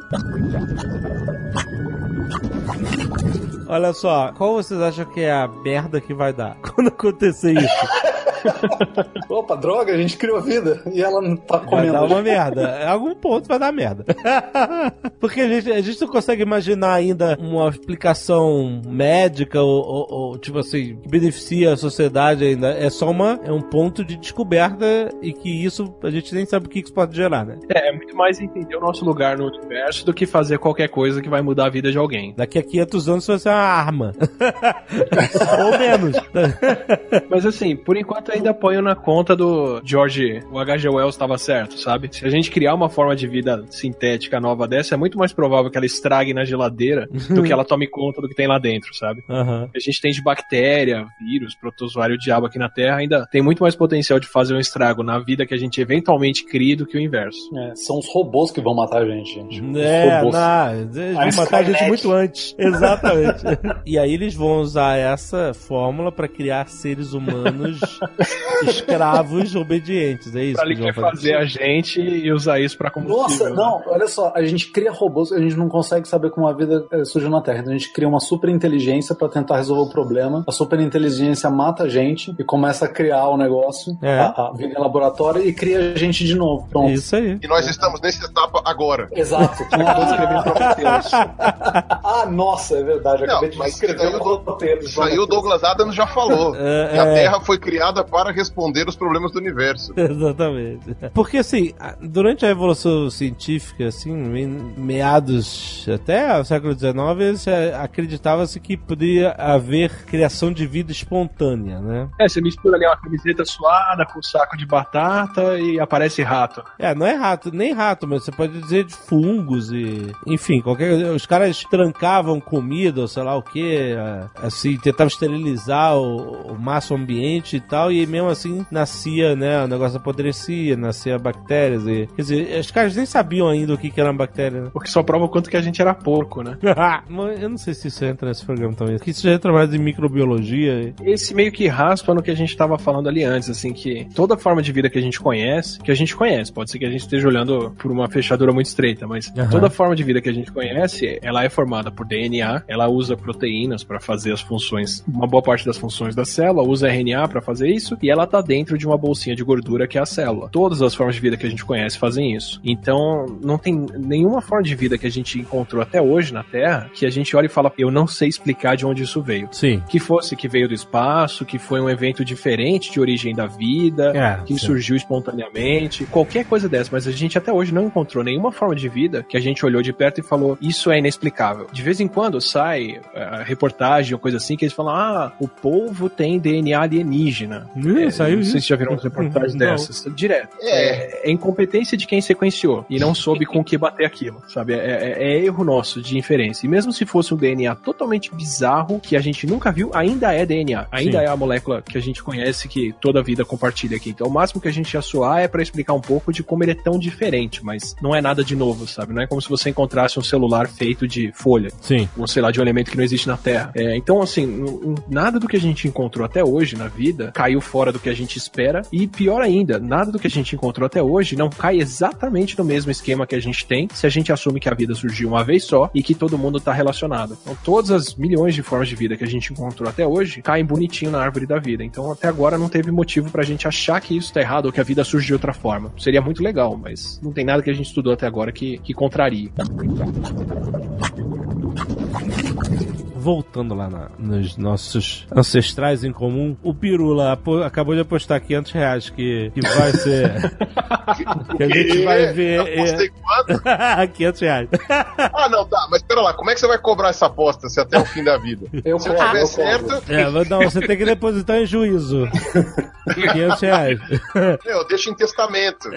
Olha só, qual vocês acham que é a merda que vai dar quando acontecer isso? Opa, droga, a gente criou vida e ela não tá Vai comendo. dar uma merda. Em algum ponto vai dar merda. Porque a gente, a gente não consegue imaginar ainda uma explicação médica ou, ou- ou, tipo assim, que beneficia a sociedade ainda. É só uma, é um ponto de descoberta e que isso a gente nem sabe o que isso pode gerar, né? É, é muito mais entender o nosso lugar no universo do que fazer qualquer coisa que vai mudar a vida de alguém. Daqui a 500 anos isso vai ser uma arma. ou menos. Mas assim, por enquanto ainda ponho na conta do George, o H.G. Wells estava certo, sabe? Se a gente criar uma forma de vida sintética nova dessa, é muito mais provável que ela estrague na geladeira do que ela tome conta do que tem lá dentro, sabe? Aham. A gente tem de bactéria, vírus, protozoário, diabo aqui na Terra, ainda tem muito mais potencial de fazer um estrago na vida que a gente eventualmente cria do que o inverso. É, são os robôs que vão matar a gente, gente. Os É, robôs. não, eles A vão matar a gente muito antes. Exatamente. e aí eles vão usar essa fórmula pra criar seres humanos escravos obedientes, é isso Pra que eles vão liquefazer a gente e usar isso pra combustível. Nossa, né? não, olha só, a gente cria robôs, a gente não consegue saber como a vida eh, surgiu na Terra. Então a gente cria uma super inteligência pra tentar resolver o problema. A super inteligência mata a gente e começa a criar o negócio, É. a, a vida em laboratório e cria a gente de novo. Pronto. Isso aí. E nós estamos nessa etapa agora. Exato. Tô escrevendo Prometheus. ah, nossa, é verdade. Eu Não, acabei de escrever o- roteiro. Isso aí o Douglas Adams já falou. É, que a é. Terra foi criada para responder os problemas do universo. Exatamente. Porque assim, durante a evolução científica, assim, meados até o século XIX, se- acreditava-se que poderia haver criação de vida espontânea, né? É, você mistura ali uma camiseta suada com um saco de batata e aparece rato. É, não é rato, nem rato, mas você pode dizer de fungos e. Enfim, qualquer. Os caras trancavam comida ou sei lá o que, assim, tentavam esterilizar o, o máximo ambiente e tal, e mesmo assim nascia, né? O negócio apodrecia, nascia bactérias e. Quer dizer, os caras nem sabiam ainda o que, que era uma bactéria, né? O que só prova o quanto que a gente era porco, né? Eu não sei se isso entra nesse programa também. Que isso já entra mais em microbiologia. Esse meio que raspa no que a gente tava falando ali antes, assim, que toda forma de vida que a gente conhece, que a gente conhece, pode ser que a gente esteja olhando por uma fechadura muito estreita, mas Aham. toda forma de vida que a gente conhece, ela é formada por DNA, ela usa proteínas para fazer as funções, uma boa parte das funções da célula, usa RNA para fazer isso, e ela tá dentro de uma bolsinha de gordura que é a célula. Todas as formas de vida que a gente conhece fazem isso. Então, não tem nenhuma forma de vida que a gente encontrou até hoje na Terra que a gente olha e fala, eu não sei explicar de onde isso veio Sim. que fosse que veio do espaço, que foi um evento diferente de origem da vida, É, que sim. surgiu espontaneamente, qualquer coisa dessa, mas a gente até hoje não encontrou nenhuma forma de vida que a gente olhou de perto e falou, isso é inexplicável. De vez em quando sai eh, reportagem ou coisa assim que eles falam, ah, o polvo tem DNA alienígena. Ih, saiu não sei isso? se já viram umas reportagens Não. dessas. Direto. É. é incompetência de quem sequenciou e não soube com o que bater aquilo, sabe? É, é- é erro nosso de inferência. E mesmo se fosse um DNA totalmente bizarro, que a gente nunca viu, ainda é DNA. Ainda Sim. é a molécula que a gente conhece que toda a vida compartilha aqui. Então o máximo que a gente ia soar é pra explicar um pouco de como ele é tão diferente, mas não é nada de novo, sabe? Não é como se você encontrasse um celular feito de folha Sim. ou sei lá, de um elemento que não existe na Terra. É, então, assim, nada do que a gente encontrou até hoje na vida caiu fora do que a gente espera. E pior ainda, nada do que a gente encontrou até hoje não cai exatamente no mesmo esquema que a gente tem se a gente assume que a vida surgiu uma vez só e que todo mundo está relacionado. Então, todas as milhões de formas de vida que a gente encontrou até hoje caem bonitinho na árvore da vida. Então, até agora não teve motivo pra gente achar que isso tá errado ou que a vida surge de outra forma. Seria muito legal, mas não tem nada que a gente estudou até agora que, que contrarie. Voltando lá na- nos nossos ancestrais em comum, o Pirula acabou de apostar 500 reais que, que vai ser. que a gente vai ver. Eu apostei quanto? é... 500 reais. Ah, não, tá, mas pera lá, como é que você vai cobrar essa aposta se até o fim da vida? Eu se cobro, tiver eu certo, cobro. É, mas não, você tem que depositar em juízo. 500 reais. eu deixo em testamento.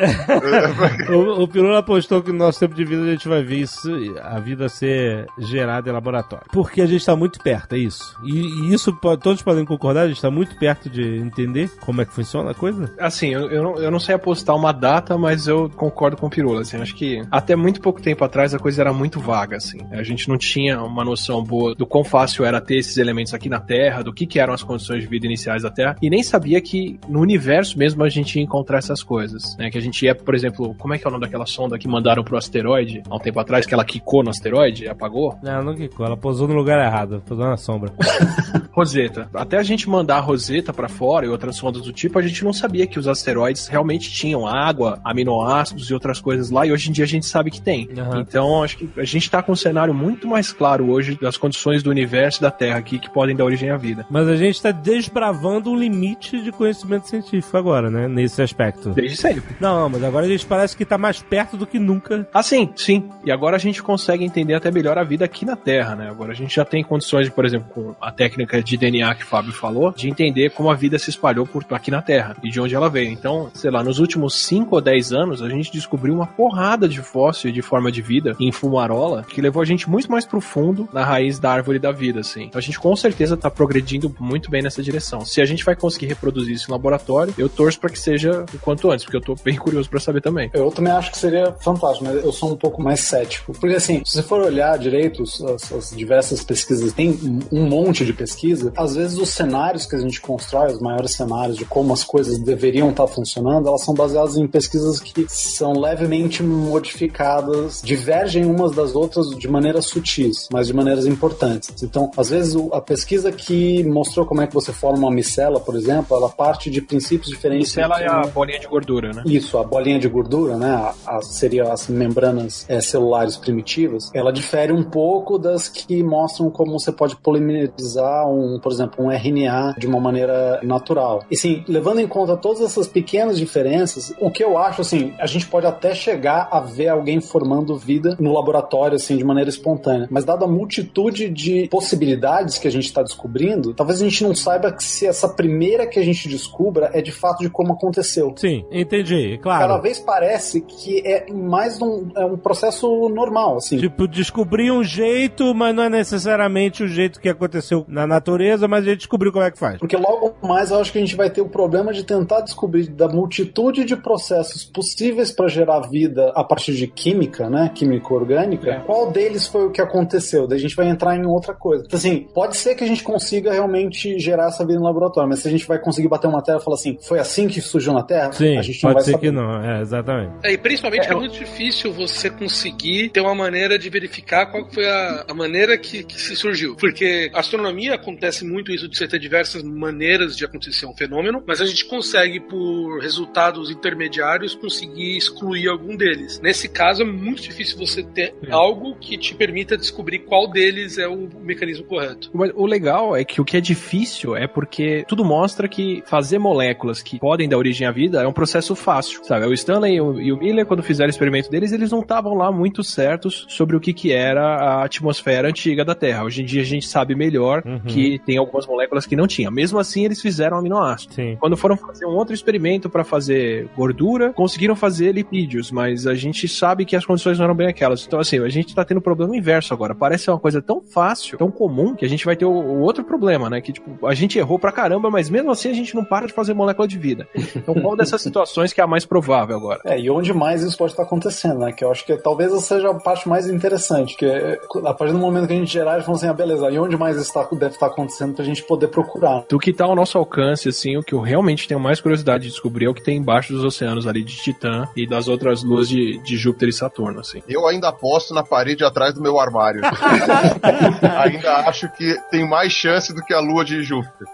O, o Pirula apostou que no nosso tempo de vida a gente vai ver isso, a vida ser gerada em laboratório. Porque a gente está muito perto, é isso. E, e isso todos podem concordar, a gente está muito perto de entender como é que funciona a coisa. Assim, eu, eu, não, eu não sei apostar uma data, mas eu concordo com o Pirula, assim, acho que até muito pouco tempo atrás a coisa era muito vaga, assim. A gente não tinha uma noção boa do quão fácil era ter esses elementos aqui na Terra, do que, que eram as condições de vida iniciais da Terra, e nem sabia que no universo mesmo a gente ia encontrar essas coisas, né? Que a gente ia, por exemplo, como é que é o nome daquela sonda que mandaram pro asteroide há um tempo atrás, que ela quicou no asteroide e apagou? Não, não quicou, ela pousou no lugar errado, pousou na sombra. Roseta. Até a gente mandar a Roseta pra fora e outras sondas do tipo, a gente não sabia que os asteroides realmente tinham água, aminoácidos e outras coisas lá, e hoje em dia a gente sabe que tem. Aham. Então, acho que a gente tá com um cenário muito mais claro hoje das condições do universo e da Terra aqui que podem dar origem à vida. Mas a gente está desbravando um limite de conhecimento científico agora, né? Nesse aspecto. Desde sempre. Não, não, mas agora a gente parece que tá mais perto do que nunca. Ah, sim, sim. E agora a gente consegue entender até melhor a vida aqui na Terra, né? Agora a gente já tem condições, por exemplo, com a técnica de DNA que o Fábio falou, de entender como a vida se espalhou por aqui na Terra e de onde ela veio. Então, sei lá, nos últimos 5 ou 10 anos, a gente descobriu uma porrada de fóssil de forma de vida em fumarola que levou a gente muito mais profundo na raiz da árvore da vida, assim. Então a gente com certeza tá progredindo muito bem nessa direção. Se a gente vai conseguir reproduzir isso em laboratório, eu torço para que seja o quanto antes, porque eu tô bem curioso para saber também. Eu também acho que seria fantástico, mas eu sou um pouco mais cético. Porque, assim, se você for olhar direito as, as diversas pesquisas, tem um- monte de pesquisa, às vezes os cenários que a gente constrói, os maiores cenários de como as coisas deveriam estar funcionando, elas são baseadas em pesquisas que são levemente modificadas, divergem umas das outras de maneiras sutis, mas de maneiras importantes. Então, às vezes, a pesquisa que mostrou como é que você forma uma micela, por exemplo, ela parte de princípios diferentes. Isso ela do é a bolinha de gordura, né? isso, a bolinha de gordura, né? A, a- seria as membranas é, celulares primitivas. Ela difere um pouco das que mostram como você pode polimerizar um, por exemplo, um RNA de uma maneira natural. E sim, levando em conta todas essas pequenas diferenças, o que eu acho assim, a gente pode até chegar a ver alguém formando vida no laboratório assim de maneira espontânea, mas dada a multitude de possibilidades que a gente está descobrindo, talvez a gente não saiba se essa primeira que a gente descubra é de fato de como aconteceu. Sim, entendi, Cada claro. vez parece que é mais um, é um processo normal, assim. Tipo, descobrir um jeito, mas não é necessariamente o jeito que aconteceu na natureza, mas a gente descobriu como é que faz. Porque logo mais eu acho que a gente vai ter o problema de tentar descobrir da multitude de processos possíveis para gerar vida a partir de química, né? Química orgânica. É. Qual deles foi o que aconteceu? Daí a gente vai entrar em outra coisa. Então, assim, pode ser que a gente consiga realmente gerar essa vida no laboratório, mas se a gente vai conseguir bater uma terra e falar assim, foi assim que surgiu na Terra? Sim, a gente não pode vai ser saber. que não, é, exatamente. É, e principalmente É, que é muito difícil você conseguir ter uma maneira de verificar qual foi a, a maneira que, que se surgiu. Porque a astronomia acontece muito isso de você ter diversas maneiras de acontecer um fenômeno, mas a gente consegue, por resultados intermediários, conseguir excluir algum deles. Nesse caso, é muito difícil você ter É. algo que te permita descobrir qual deles é o mecanismo correto. O legal é que o que é difícil é porque tudo mostra que fazer moléculas que podem dar origem à vida é um processo fácil, sabe? O Stanley e o, e o Miller, quando fizeram o experimento deles, eles não estavam lá muito certos sobre o que, que era a atmosfera antiga da Terra. Hoje em dia a gente sabe melhor Uhum. que tem algumas moléculas que não tinha. Mesmo assim, eles fizeram aminoácidos. Sim. Quando foram fazer um outro experimento para fazer gordura, conseguiram fazer lipídios, mas a gente sabe que as condições não eram bem aquelas. Então, assim, a gente tá tendo um problema inverso agora. Parece uma coisa tão fácil, tão comum, que a gente vai ter o, o outro problema, né? Que, tipo, a gente errou pra caramba, mas mesmo assim a gente não para de fazer molécula de vida. Então, qual dessas situações que é a mais provável agora? É, e onde mais isso pode estar acontecendo, né? Que eu acho que talvez essa seja a parte mais interessante, que é, a partir do momento que a gente gerar, a gente assim, ah, beleza, e onde mais isso tá- deve estar acontecendo pra gente poder procurar. Do que tá ao nosso alcance, assim, o que eu realmente tenho mais curiosidade de descobrir é o que tem embaixo dos oceanos ali de Titã e das outras luas de, de Júpiter e Saturno, assim. Eu ainda aposto na parede atrás do meu armário. ainda acho que tem mais chance do que a lua de Júpiter.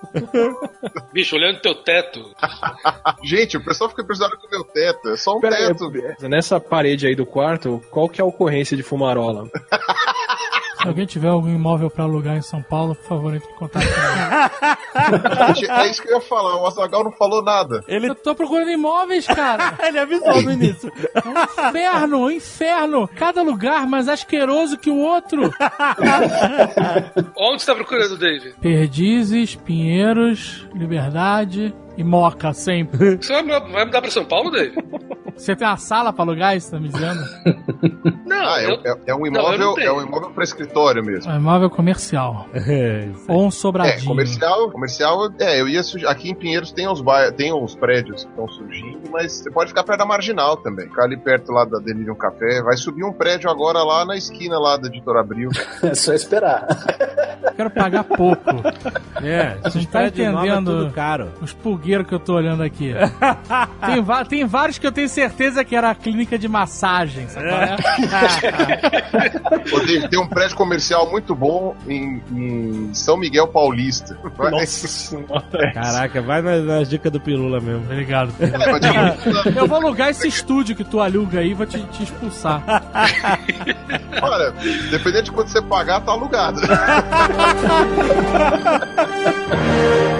Bicho, olhando teu teto, Gente, o pessoal fica impressionado com o meu teto. É só um Pera aí, teto. nessa parede aí do quarto, qual que é a ocorrência de fumarola? Se alguém tiver algum imóvel pra alugar em São Paulo, por favor, entre em contato comigo. É isso que eu ia falar. O Azagal não falou nada. Eu tô procurando imóveis, cara. Ele avisou no início. É um inferno, um inferno. Cada lugar mais asqueroso que o outro. onde você tá procurando, Dave? Perdizes, Pinheiros, Liberdade e Moca, sempre. Você vai, vai mudar pra São Paulo, Dave? Você tem uma sala pra alugar isso, tá me dizendo? Não, Ah, é, eu, é- é um Não, imóvel, não é um imóvel para escritório mesmo. É um imóvel comercial. É. Ou um É, sobradinho. comercial, comercial, é, eu ia sugerir, aqui em Pinheiros tem uns bairros, tem uns prédios que estão surgindo, mas você pode ficar perto da Marginal também, ficar ali perto lá da Delirium Café, vai subir um prédio agora lá na esquina lá da Editor Abril. É só esperar. Eu quero pagar pouco. É, esses tá prédios novos é entendendo? tudo caro. Os pulgueiros que eu tô olhando aqui. tem, tem vários que eu tenho certeza que era a clínica de massagem, sabe é? Pô, tem, um prédio comercial muito bom em, em São Miguel Paulista. Vai- Nossa senhora. Caraca, vai nas, nas dicas do Pirula mesmo. Obrigado. É, Eu vou alugar esse estúdio que tu aluga aí e vou te, te expulsar. olha, dependendo de quanto você pagar, tá alugado.